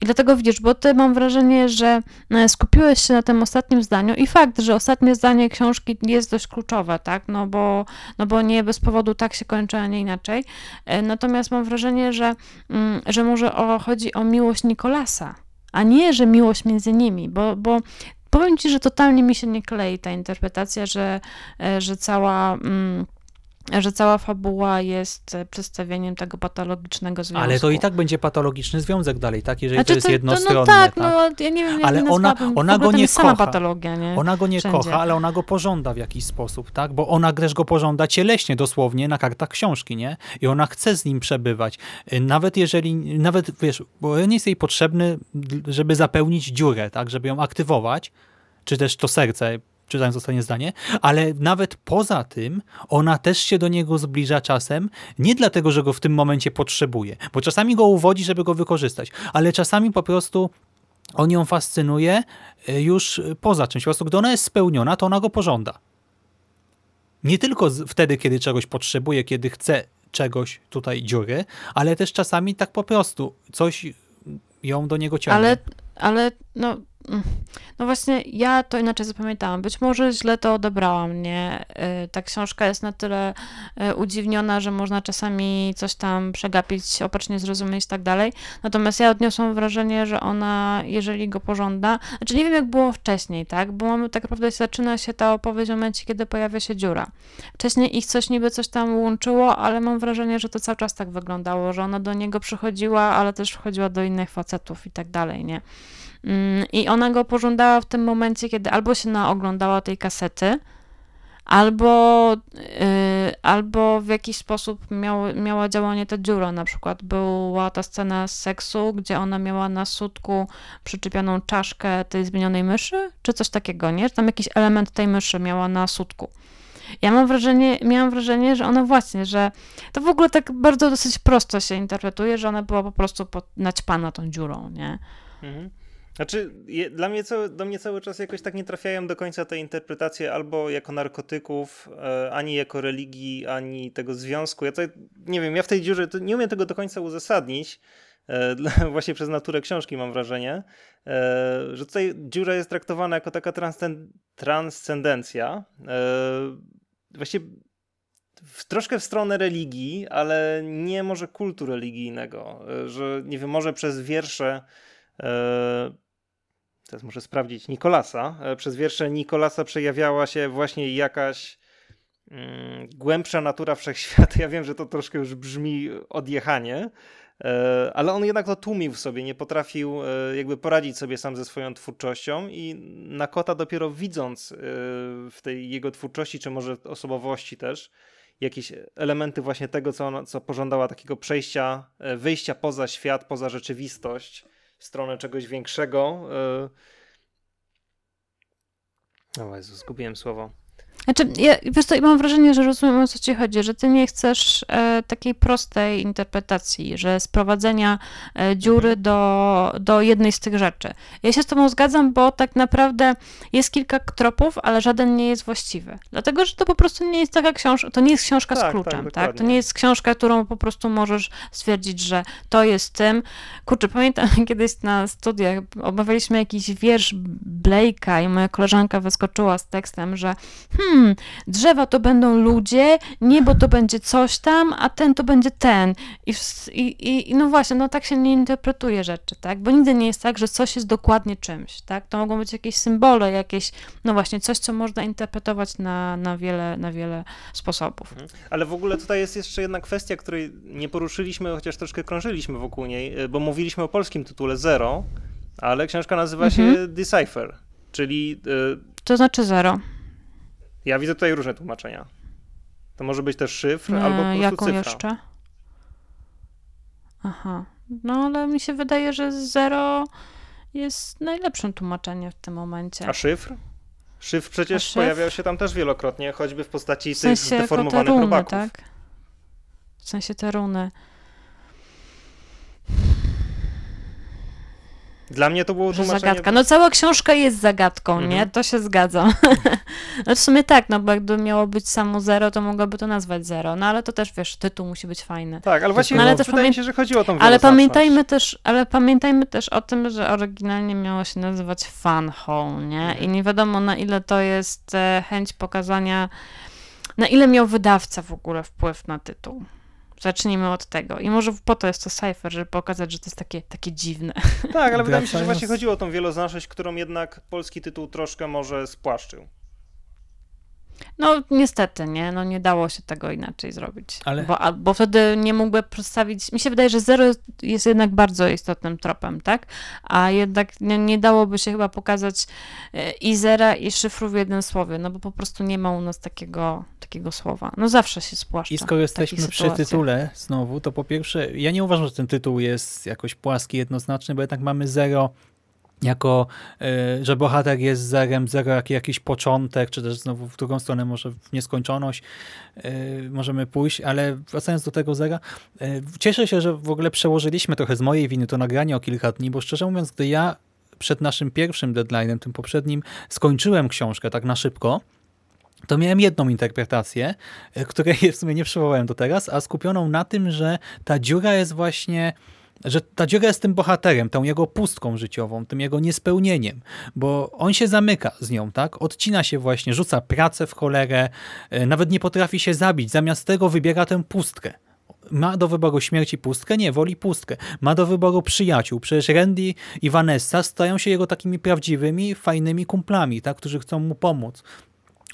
I dlatego widzisz, bo ty mam wrażenie, że e, skupiłeś się na tym ostatnim zdaniu i fakt, że ostatnie zdanie książki jest dość kluczowe, tak, no bo, no bo nie bez powodu tak się kończy, a nie inaczej. E, Natomiast mam wrażenie, że, mm, że może o, chodzi o miłość Nikolasa, a nie, że miłość między nimi, bo, bo powiem ci, że totalnie mi się nie klei ta interpretacja, że, e, że cała. Mm, że cała fabuła jest e, przedstawieniem tego patologicznego związku. Ale to i tak będzie patologiczny związek dalej, tak? Jeżeli Znaczy, to jest jednostronne. no tak, tak? no ja nie wiem, Ale nie ona- ona go nie kocha. patologia, nie? Ona go nie Wszędzie. kocha, ale ona go pożąda w jakiś sposób, tak? Bo ona też go pożąda cieleśnie, dosłownie, na kartach książki, nie? I ona chce z nim przebywać. Y, Nawet jeżeli, nawet, wiesz, bo on jest jej potrzebny, żeby zapełnić dziurę, tak? Żeby ją aktywować, czy też to serce, czytając ostatnie zdanie, ale nawet poza tym ona też się do niego zbliża czasem, nie dlatego, że go w tym momencie potrzebuje, bo czasami go uwodzi, żeby go wykorzystać, ale czasami po prostu on ją fascynuje y, już poza czymś. Po prostu, gdy ona jest spełniona, to ona go pożąda. Nie tylko wtedy, kiedy czegoś potrzebuje, kiedy chce czegoś tutaj dziury, ale też czasami tak po prostu coś ją do niego ciągnie. Ale, ale no, no właśnie ja to inaczej zapamiętałam. Być może źle to odebrałam, nie? Y, Ta książka jest na tyle y, udziwniona, że można czasami coś tam przegapić, opacznie zrozumieć i tak dalej. Natomiast ja odniosłam wrażenie, że ona, jeżeli go pożąda, znaczy nie wiem jak było wcześniej, tak? Bo mamy tak naprawdę zaczyna się ta opowieść w momencie, kiedy pojawia się dziura. Wcześniej ich coś niby coś tam łączyło, ale mam wrażenie, że to cały czas tak wyglądało, że ona do niego przychodziła, ale też wchodziła do innych facetów i tak dalej, nie? Mm, I ona go pożądała w tym momencie, kiedy albo się naoglądała tej kasety, albo, yy, albo w jakiś sposób miał, miała działanie ta dziura. Na przykład była ta scena z seksu, gdzie ona miała na sutku przyczepioną czaszkę tej zmienionej myszy, czy coś takiego, nie? Tam jakiś element tej myszy miała na sutku. Ja mam wrażenie, miałam wrażenie, że ona właśnie, że to w ogóle tak bardzo dosyć prosto się interpretuje, że ona była po prostu pod, naćpana tą dziurą, nie? Mhm. Znaczy, je, dla mnie cały, do mnie cały czas jakoś tak nie trafiają do końca te interpretacje albo jako narkotyków, e, ani jako religii, ani tego związku. Ja to, nie wiem, ja w tej dziurze nie umiem tego do końca uzasadnić, e, właśnie przez naturę książki mam wrażenie, e, że tutaj dziura jest traktowana jako taka transcen, transcendencja. E, właśnie w, troszkę w stronę religii, ale nie może kultu religijnego, e, że nie wiem, może przez wiersze e, teraz muszę sprawdzić, Nikolasa. E, Przez wiersze Nikolasa przejawiała się właśnie jakaś mm, głębsza natura wszechświata. Ja wiem, że to troszkę już brzmi odjechanie, e, ale on jednak to tłumił w sobie, nie potrafił e, jakby poradzić sobie sam ze swoją twórczością i Nakota dopiero widząc w tej jego twórczości, czy może osobowości też, jakieś elementy właśnie tego, co, ona, co pożądała takiego przejścia, wyjścia poza świat, poza rzeczywistość, w stronę czegoś większego. e, O Jezu, zgubiłem słowo. Znaczy, ja, wiesz co, ja mam wrażenie, że rozumiem o co ci chodzi, że ty nie chcesz e, takiej prostej interpretacji, że sprowadzenia e, dziury do, do jednej z tych rzeczy. Ja się z tobą zgadzam, bo tak naprawdę jest kilka tropów, ale żaden nie jest właściwy. Dlatego, że to po prostu nie jest taka książka, to nie jest książka Tak, z tak, kluczem, tak? To dokładnie. nie jest książka, którą po prostu możesz stwierdzić, że to jest tym. Kurczę, pamiętam kiedyś na studiach omawialiśmy jakiś wiersz Blake'a i moja koleżanka wyskoczyła z tekstem, że hmm, drzewa to będą ludzie, niebo to będzie coś tam, a ten to będzie ten. I, i, i, no właśnie, no tak się nie interpretuje rzeczy, tak? Bo nigdy nie jest tak, że coś jest dokładnie czymś, tak? To mogą być jakieś symbole, jakieś, no właśnie, coś, co można interpretować na, na, wiele, na wiele sposobów. Ale w ogóle tutaj jest jeszcze jedna kwestia, której nie poruszyliśmy, chociaż troszkę krążyliśmy wokół niej, y, bo mówiliśmy o polskim tytule Zero, ale książka nazywa Mhm. się Decipher, czyli y, To znaczy zero. Ja widzę tutaj różne tłumaczenia. To może być też szyfr albo po prostu Jaką cyfra. jeszcze? Aha. No ale mi się wydaje, że zero jest najlepszym tłumaczeniem w tym momencie. A szyfr? Szyfr przecież szyfr? pojawiał się tam też wielokrotnie, choćby w postaci W tych sensie te zdeformowanych runy, robaków. tak? W sensie te runy. Dla mnie to było Że zagadka. No cała książka jest zagadką, Mhm. nie? To się zgadzam. no w sumie tak, no bo jakby miało być samo zero, to mogłoby to nazwać zero. No ale to też, wiesz, tytuł musi być fajny. Tak, ale właśnie No, ale też wydaje mi się, że chodziło o tą Ale pamiętajmy też, ale pamiętajmy też o tym, że oryginalnie miało się nazywać Fun Hole, nie? Mhm. I nie wiadomo na ile to jest e, chęć pokazania, na ile miał wydawca w ogóle wpływ na tytuł. Zacznijmy od tego. I może po to jest to cypher, żeby pokazać, że to jest takie, takie dziwne. Tak, ale wydaje mi się, że właśnie chodziło o tą wieloznaczność, którą jednak polski tytuł troszkę może spłaszczył. No niestety, nie? No nie dało się tego inaczej zrobić. Ale- Bo, a, bo wtedy nie mógłby przedstawić... Mi się wydaje, że zero jest- jednak bardzo istotnym tropem, tak? A jednak nie, nie dałoby się chyba pokazać e, i zera, i szyfru w jednym słowie, no bo po prostu nie ma u nas takiego, takiego słowa. No zawsze się spłaszcza. I skoro jesteśmy przy tytule znowu, to po pierwsze, ja nie uważam, że ten tytuł jest jakoś płaski, jednoznaczny, bo jednak mamy zero jako, y, że bohater jest zerem, zero jak jakiś początek, czy też znowu w drugą stronę może w nieskończoność y, możemy pójść, ale wracając do tego zera, y, cieszę się, że w ogóle przełożyliśmy trochę z mojej winy to nagranie o kilka dni, bo szczerze mówiąc, gdy ja przed naszym pierwszym deadline'em, tym poprzednim, skończyłem książkę tak na szybko, to miałem jedną interpretację, której w sumie nie przywołałem do teraz, a skupioną na tym, że ta dziura jest właśnie, że ta dziura jest tym bohaterem, tą jego pustką życiową, tym jego niespełnieniem, bo on się zamyka z nią, tak? Odcina się właśnie, rzuca pracę w cholerę, e, nawet nie potrafi się zabić, zamiast tego wybiera tę pustkę. Ma do wyboru śmierci pustkę? Nie, woli pustkę. Ma do wyboru przyjaciół. Przecież Randy i Vanessa stają się jego takimi prawdziwymi, fajnymi kumplami, tak? którzy chcą mu pomóc.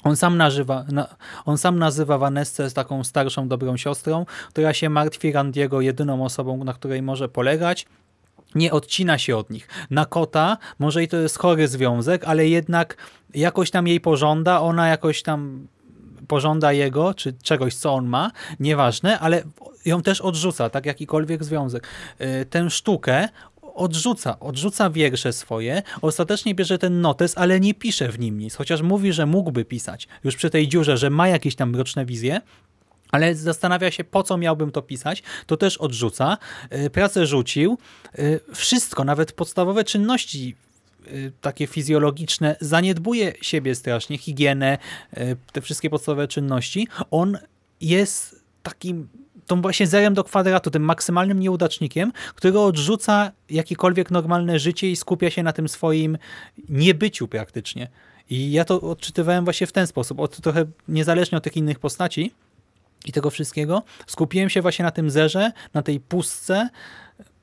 On sam, nazywa, na, on sam nazywa Vanessę taką starszą, dobrą siostrą, która się martwi Randiego jedyną osobą, na której może polegać. Nie odcina się od nich. Na kota, może i to jest chory związek, ale jednak jakoś tam jej pożąda, ona jakoś tam pożąda jego, czy czegoś, co on ma, nieważne, ale ją też odrzuca, tak jakikolwiek związek. Y, Tę sztukę odrzuca, odrzuca wiersze swoje, ostatecznie bierze ten notes, ale nie pisze w nim nic, chociaż mówi, że mógłby pisać już przy tej dziurze, że ma jakieś tam mroczne wizje, ale zastanawia się, po co miałbym to pisać, to też odrzuca. Y, Pracę rzucił. Y, Wszystko, nawet podstawowe czynności y, takie fizjologiczne, zaniedbuje siebie strasznie, higienę, te wszystkie podstawowe czynności. On jest takim tą właśnie zerem do kwadratu, tym maksymalnym nieudacznikiem, który odrzuca jakiekolwiek normalne życie i skupia się na tym swoim niebyciu praktycznie. I ja to odczytywałem właśnie w ten sposób, od, trochę niezależnie od tych innych postaci i tego wszystkiego, skupiłem się właśnie na tym zerze, na tej pustce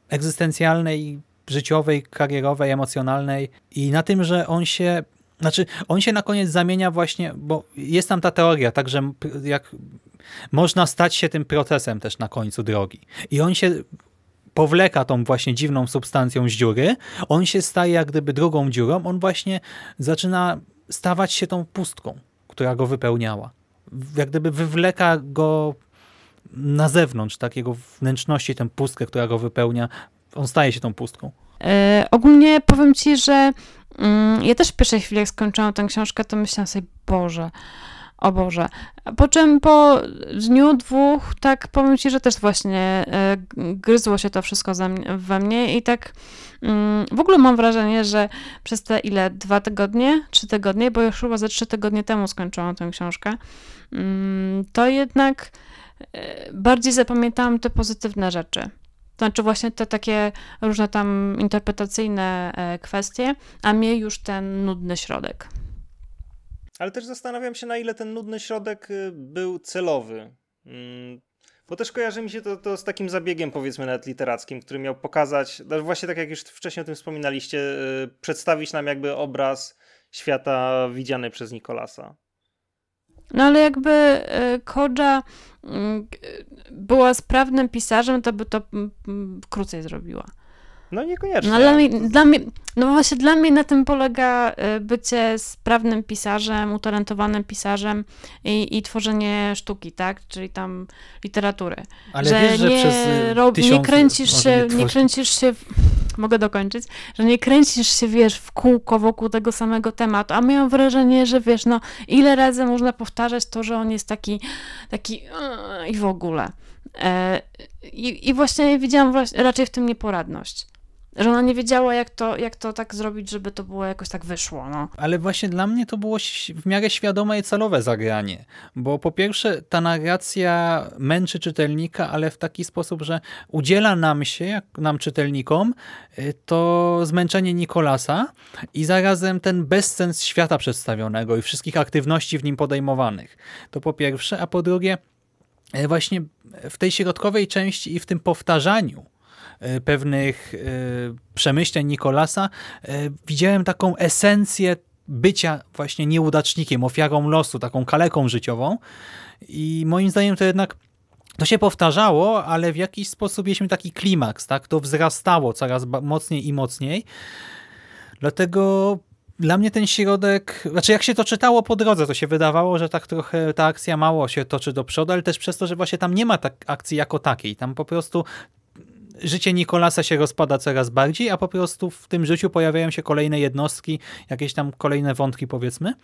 egzystencjalnej, życiowej, karierowej, emocjonalnej i na tym, że on się znaczy, on się na koniec zamienia właśnie, bo jest tam ta teoria, tak, że jak można stać się tym procesem też na końcu drogi. I on się powleka tą właśnie dziwną substancją z dziury, on się staje jak gdyby drugą dziurą, on właśnie zaczyna stawać się tą pustką, która go wypełniała. Jak gdyby wywleka go na zewnątrz, tak, jego wnętrzności, tę pustkę, która go wypełnia, on staje się tą pustką. E, ogólnie powiem ci, że mm, ja też w pierwszej chwili, jak skończyłam tę książkę, to myślałam sobie, Boże, O Boże. Po czym po dniu, dwóch, tak powiem ci, że też właśnie e, gryzło się to wszystko we mnie i tak mm, w ogóle mam wrażenie, że przez te ile, dwa tygodnie, trzy tygodnie, bo już chyba ze trzy tygodnie temu skończyłam tę książkę, mm, to jednak e, bardziej zapamiętałam te pozytywne rzeczy. To znaczy właśnie te takie różne tam interpretacyjne e, kwestie, a mnie już ten nudny środek. Ale też zastanawiam się, na ile ten nudny środek y, był celowy. Mm, bo też kojarzy mi się to, to z takim zabiegiem, powiedzmy, nawet literackim, który miał pokazać, no właśnie tak jak już wcześniej o tym wspominaliście, y, przedstawić nam jakby obraz świata widziany przez Nikolasa. No ale jakby y, Kodża była sprawnym pisarzem, to by to krócej zrobiła. No niekoniecznie. No, dla mnie, dla mnie, no właśnie dla mnie na tym polega y, bycie sprawnym pisarzem, utalentowanym pisarzem i, i tworzenie sztuki, tak? Czyli tam literatury. Ale że wiesz, że nie, przez y, rob, nie kręcisz się, nie kręcisz się, w, mogę dokończyć, że nie kręcisz się, wiesz, w kółko wokół tego samego tematu, a miałam wrażenie, że wiesz, no ile razy można powtarzać to, że on jest taki, taki yy, i w ogóle. E, i, I właśnie widziałam raczej w tym nieporadność. Że ona nie wiedziała, jak to, jak to tak zrobić, żeby to było jakoś tak wyszło, no. Ale właśnie dla mnie to było w miarę świadome i celowe zagranie, bo po pierwsze ta narracja męczy czytelnika, ale w taki sposób, że udziela nam się, jak nam czytelnikom, y, to zmęczenie Nikolasa i zarazem ten bezsens świata przedstawionego i wszystkich aktywności w nim podejmowanych. To po pierwsze, a po drugie y, właśnie w tej środkowej części i w tym powtarzaniu pewnych y, przemyśleń Nikolasa y, widziałem taką esencję bycia właśnie nieudacznikiem, ofiarą losu, taką kaleką życiową i moim zdaniem to jednak to się powtarzało, ale w jakiś sposób mieliśmy taki klimaks, tak? To wzrastało coraz mocniej i mocniej. Dlatego dla mnie ten środek, znaczy jak się to czytało po drodze, to się wydawało, że tak trochę ta akcja mało się toczy do przodu, ale też przez to, że właśnie tam nie ma tak akcji jako takiej. Tam po prostu życie Nikolasa się rozpada coraz bardziej, a po prostu w tym życiu pojawiają się kolejne jednostki, jakieś tam kolejne wątki powiedzmy.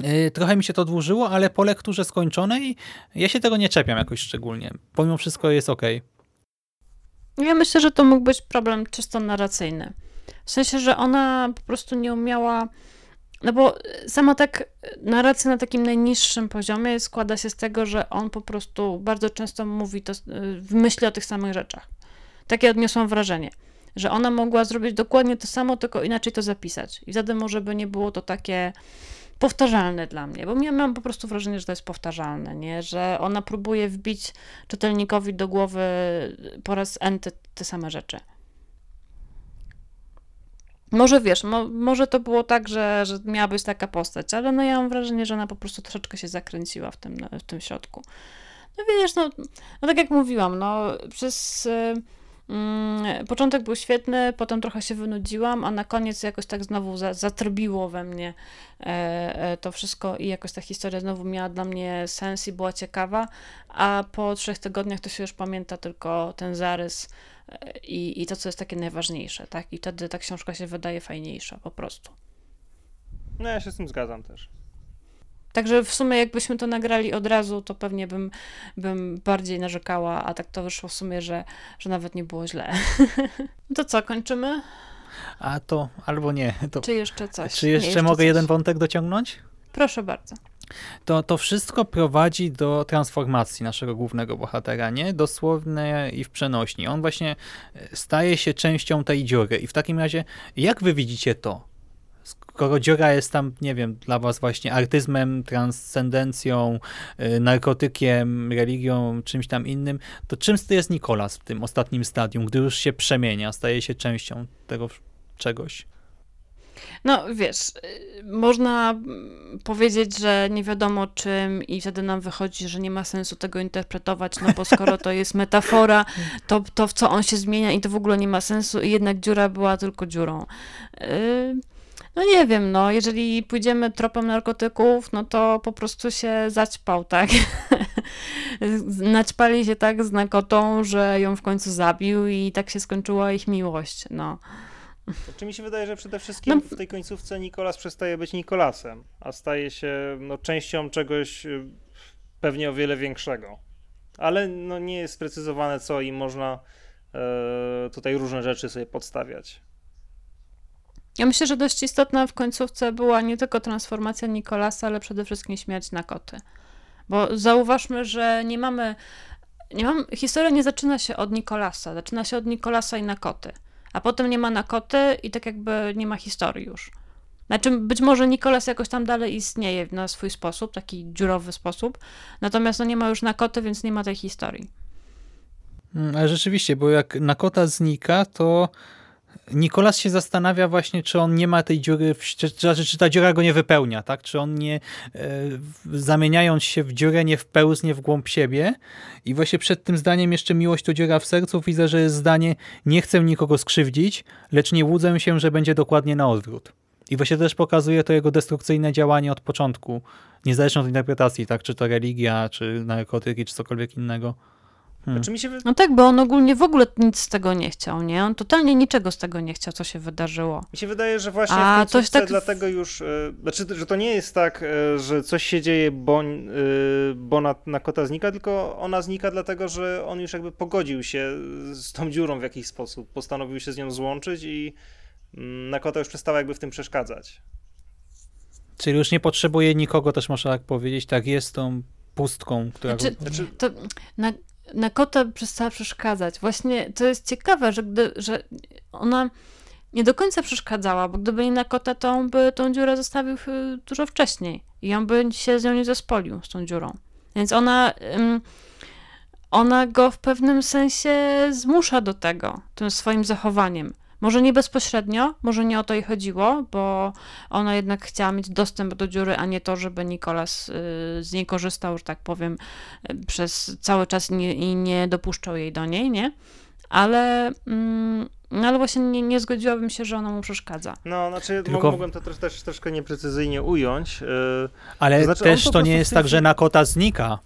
Yy, Trochę mi się to dłużyło, ale po lekturze skończonej ja się tego nie czepiam jakoś szczególnie. Pomimo wszystko jest ok. Ja myślę, że to mógł być problem czysto narracyjny. W sensie, że ona po prostu nie umiała. No bo sama tak narracja na takim najniższym poziomie składa się z tego, że on po prostu bardzo często mówi to, myśli o tych samych rzeczach. Takie odniosłam wrażenie, że ona mogła zrobić dokładnie to samo, tylko inaczej to zapisać. I wtedy może by nie było to takie powtarzalne dla mnie, bo ja mam po prostu wrażenie, że to jest powtarzalne, nie? że ona próbuje wbić czytelnikowi do głowy po raz n te, same rzeczy. Może wiesz, mo, może to było tak, że, że miała być taka postać, ale no ja mam wrażenie, że ona po prostu troszeczkę się zakręciła w tym, w tym środku. No wiesz, no, no tak jak mówiłam, no przez y, mm, początek był świetny, potem trochę się wynudziłam, a na koniec jakoś tak znowu za, zatrbiło we mnie e, e, to wszystko i jakoś ta historia znowu miała dla mnie sens i była ciekawa, a po trzech tygodniach to się już pamięta tylko ten zarys e, i, i to, co jest takie najważniejsze, tak? I wtedy ta książka się wydaje fajniejsza po prostu. No ja się z tym zgadzam też. Także w sumie jakbyśmy to nagrali od razu, to pewnie bym, bym bardziej narzekała, a tak to wyszło w sumie, że, że nawet nie było źle. to co, kończymy? A to albo nie. To, Czy jeszcze coś? czy Nie, jeszcze, mogę coś. jeden wątek dociągnąć? Proszę bardzo. To, to wszystko prowadzi do transformacji naszego głównego bohatera, nie? Dosłownie i w przenośni. On właśnie e, staje się częścią tej dziury. I w takim razie, jak wy widzicie to? Skoro dziura jest tam, nie wiem, dla was właśnie artyzmem, transcendencją, y, narkotykiem, religią, czymś tam innym, to czym jest Nikolas w tym ostatnim stadium, gdy już się przemienia, staje się częścią tego czegoś? No wiesz, y, można powiedzieć, że nie wiadomo czym i wtedy nam wychodzi, że nie ma sensu tego interpretować, no bo skoro to jest metafora, to, to w co on się zmienia i to w ogóle nie ma sensu i jednak dziura była tylko dziurą. Y, No nie wiem, no jeżeli pójdziemy tropem narkotyków, no to po prostu się zaćpał, tak? Naćpali się tak z nakotą, że ją w końcu zabił i tak się skończyła ich miłość, no. Czy mi się wydaje, że przede wszystkim No. w tej końcówce Nikolas przestaje być Nikolasem, a staje się no, częścią czegoś y, pewnie o wiele większego. Ale no, nie jest sprecyzowane co i można e, tutaj różne rzeczy sobie podstawiać. Ja myślę, że dość istotna w końcówce była nie tylko transformacja Nikolasa, ale przede wszystkim śmierć na koty. Bo zauważmy, że nie mamy. Nie mam, historia nie zaczyna się od Nikolasa, zaczyna się od Nikolasa i Nakoty. A potem nie ma Nakoty i tak jakby nie ma historii już. Znaczy, być może Nikolas jakoś tam dalej istnieje na swój sposób, taki dziurowy sposób, natomiast no nie ma już Nakoty, więc nie ma tej historii. Mm, Ale rzeczywiście, bo jak Nakota znika, to Nikolas się zastanawia właśnie, czy on nie ma tej dziury, czy, czy, czy ta dziura go nie wypełnia, tak? Czy on nie, e, zamieniając się w dziurę, nie wpełznie w głąb siebie. I właśnie przed tym zdaniem jeszcze miłość to dziura w sercu. Widzę, że jest zdanie, nie chcę nikogo skrzywdzić, lecz nie łudzę się, że będzie dokładnie na odwrót. I właśnie też pokazuje to jego destrukcyjne działanie od początku, niezależnie od interpretacji, tak? Czy to religia, czy narkotyki, czy cokolwiek innego. Hmm. Czy mi się. No tak, bo on ogólnie w ogóle nic z tego nie chciał, nie? On totalnie niczego z tego nie chciał, co się wydarzyło. Mi się wydaje, że właśnie A, w to jest końcówce tak dlatego już, e, znaczy, że to nie jest tak, e, że coś się dzieje, bo, e, bo na, na kota znika, tylko ona znika dlatego, że on już jakby pogodził się z tą dziurą w jakiś sposób, postanowił się z nią złączyć i mm, na kota już przestała jakby w tym przeszkadzać. Czyli już nie potrzebuje nikogo, też można tak powiedzieć, tak jest tą pustką, która Znaczy, go... Znaczy, To na, na kota przestała przeszkadzać. Właśnie to jest ciekawe, że, gdy, że ona nie do końca przeszkadzała, bo gdyby nie na kota, to on by tą dziurę zostawił y, dużo wcześniej i on by się z nią nie zespolił, z tą dziurą. Więc ona, ona go w pewnym sensie zmusza do tego, tym swoim zachowaniem. Może nie bezpośrednio, może nie o to jej chodziło, bo ona jednak chciała mieć dostęp do dziury, a nie to, żeby Nikolas y, z niej korzystał, że tak powiem, y, przez cały czas nie, i nie dopuszczał jej do niej, nie? Ale, mm, no ale właśnie nie, nie zgodziłabym się, że ona mu przeszkadza. no, znaczy Tylko- mogłem to też, też troszkę nieprecyzyjnie ująć. e, Ale to znaczy, też po to nie jest tak, że film- Nakota znika.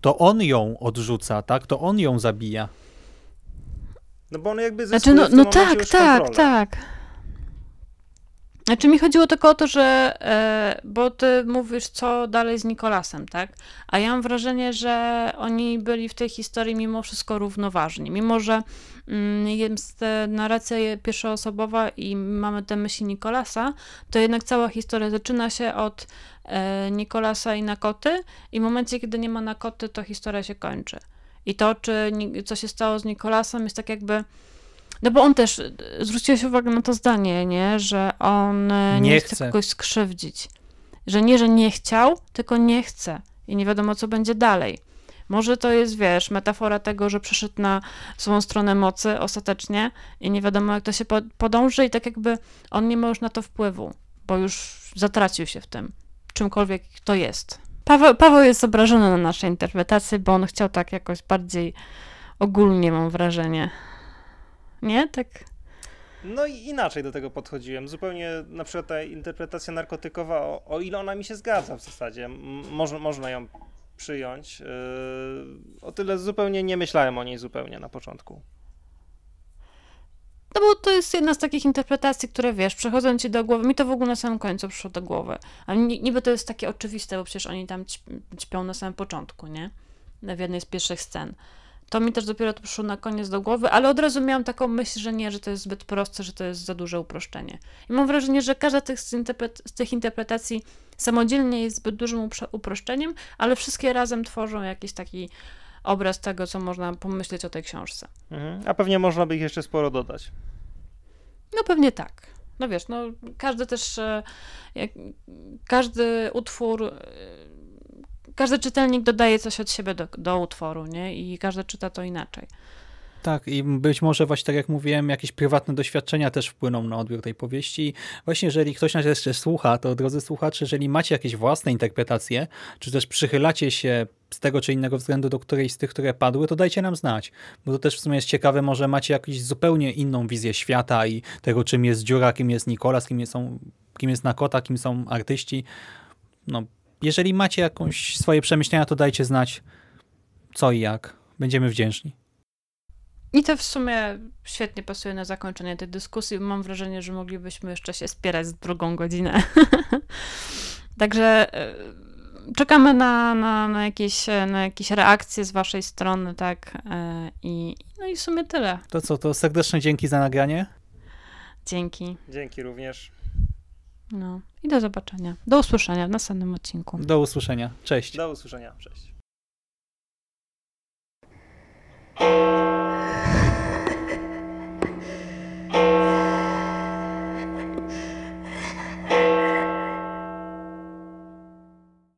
To on ją odrzuca, tak? To on ją zabija. No bo on jakby Znaczy, zyskuje no, tym no momencie tak, już tak, kontrolę. tak. Znaczy mi chodziło tylko o to, że, e, bo ty mówisz, co dalej z Nikolasem, tak? A ja mam wrażenie, że oni byli w tej historii mimo wszystko równoważni. Mimo, że mm, jest e, narracja pierwszoosobowa i mamy te myśli Nikolasa, to jednak cała historia zaczyna się od e, Nikolasa i Nakoty i w momencie, kiedy nie ma Nakoty, to historia się kończy. I to, czy co się stało z Nikolasem, jest tak jakby. No bo on też, zwróciłeś uwagę na to zdanie, nie? Że on y, nie, Nie chce chce. kogoś skrzywdzić. Że nie, że nie chciał, tylko nie chce. I nie wiadomo, co będzie dalej. Może to jest, wiesz, metafora tego, że przeszedł na złą stronę mocy ostatecznie i nie wiadomo, jak to się po- podąży i tak jakby on nie ma już na to wpływu, bo już zatracił się w tym, czymkolwiek to jest. Paweł, Paweł jest obrażony na nasze interpretacje, bo on chciał tak jakoś bardziej ogólnie, mam wrażenie. Nie? Tak. No i inaczej do tego podchodziłem. Zupełnie na przykład ta interpretacja narkotykowa, o, o ile ona mi się zgadza w zasadzie, można, można ją przyjąć. Yy, o tyle zupełnie nie myślałem o niej zupełnie na początku. No bo to jest jedna z takich interpretacji, które wiesz, przechodzą ci do głowy. Mi to w ogóle na samym końcu przyszło do głowy. A ni- niby to jest takie oczywiste, bo przecież oni tam ćp- ćpią na samym początku, nie? W jednej z pierwszych scen. To mi też dopiero to przyszło na koniec do głowy, ale od razu miałam taką myśl, że nie, że to jest zbyt proste, że to jest za duże uproszczenie. I mam wrażenie, że każda tych, z, tych interpretacji samodzielnie jest zbyt dużym uproszczeniem, ale wszystkie razem tworzą jakiś taki obraz tego, co można pomyśleć o tej książce. Mhm. A pewnie można by ich jeszcze sporo dodać. No pewnie tak. No wiesz, no każdy też, e, jak, każdy utwór, e, każdy czytelnik dodaje coś od siebie do, do utworu, nie? I każdy czyta to inaczej. Tak, i być może właśnie tak jak mówiłem, jakieś prywatne doświadczenia też wpłyną na odbiór tej powieści. Właśnie jeżeli ktoś nas jeszcze słucha, to drodzy słuchacze, jeżeli macie jakieś własne interpretacje, czy też przychylacie się z tego czy innego względu do którejś z tych, które padły, to dajcie nam znać, bo to też w sumie jest ciekawe, może macie jakąś zupełnie inną wizję świata i tego, czym jest Dziura, kim jest Nikolas, kim, są, kim jest Nakota, kim są artyści. No, jeżeli macie jakąś swoje przemyślenia, to dajcie znać co i jak. Będziemy wdzięczni. I to w sumie świetnie pasuje na zakończenie tej dyskusji. Mam wrażenie, że moglibyśmy jeszcze się spierać z drugą godzinę. Także e, czekamy na, na, na, jakieś, na jakieś reakcje z waszej strony, tak? E, I, no i w sumie tyle. To co, to serdeczne dzięki za nagranie. Dzięki. Dzięki również. No i do zobaczenia. Do usłyszenia w następnym odcinku. Do usłyszenia. Cześć. Do usłyszenia. Cześć. Thank you.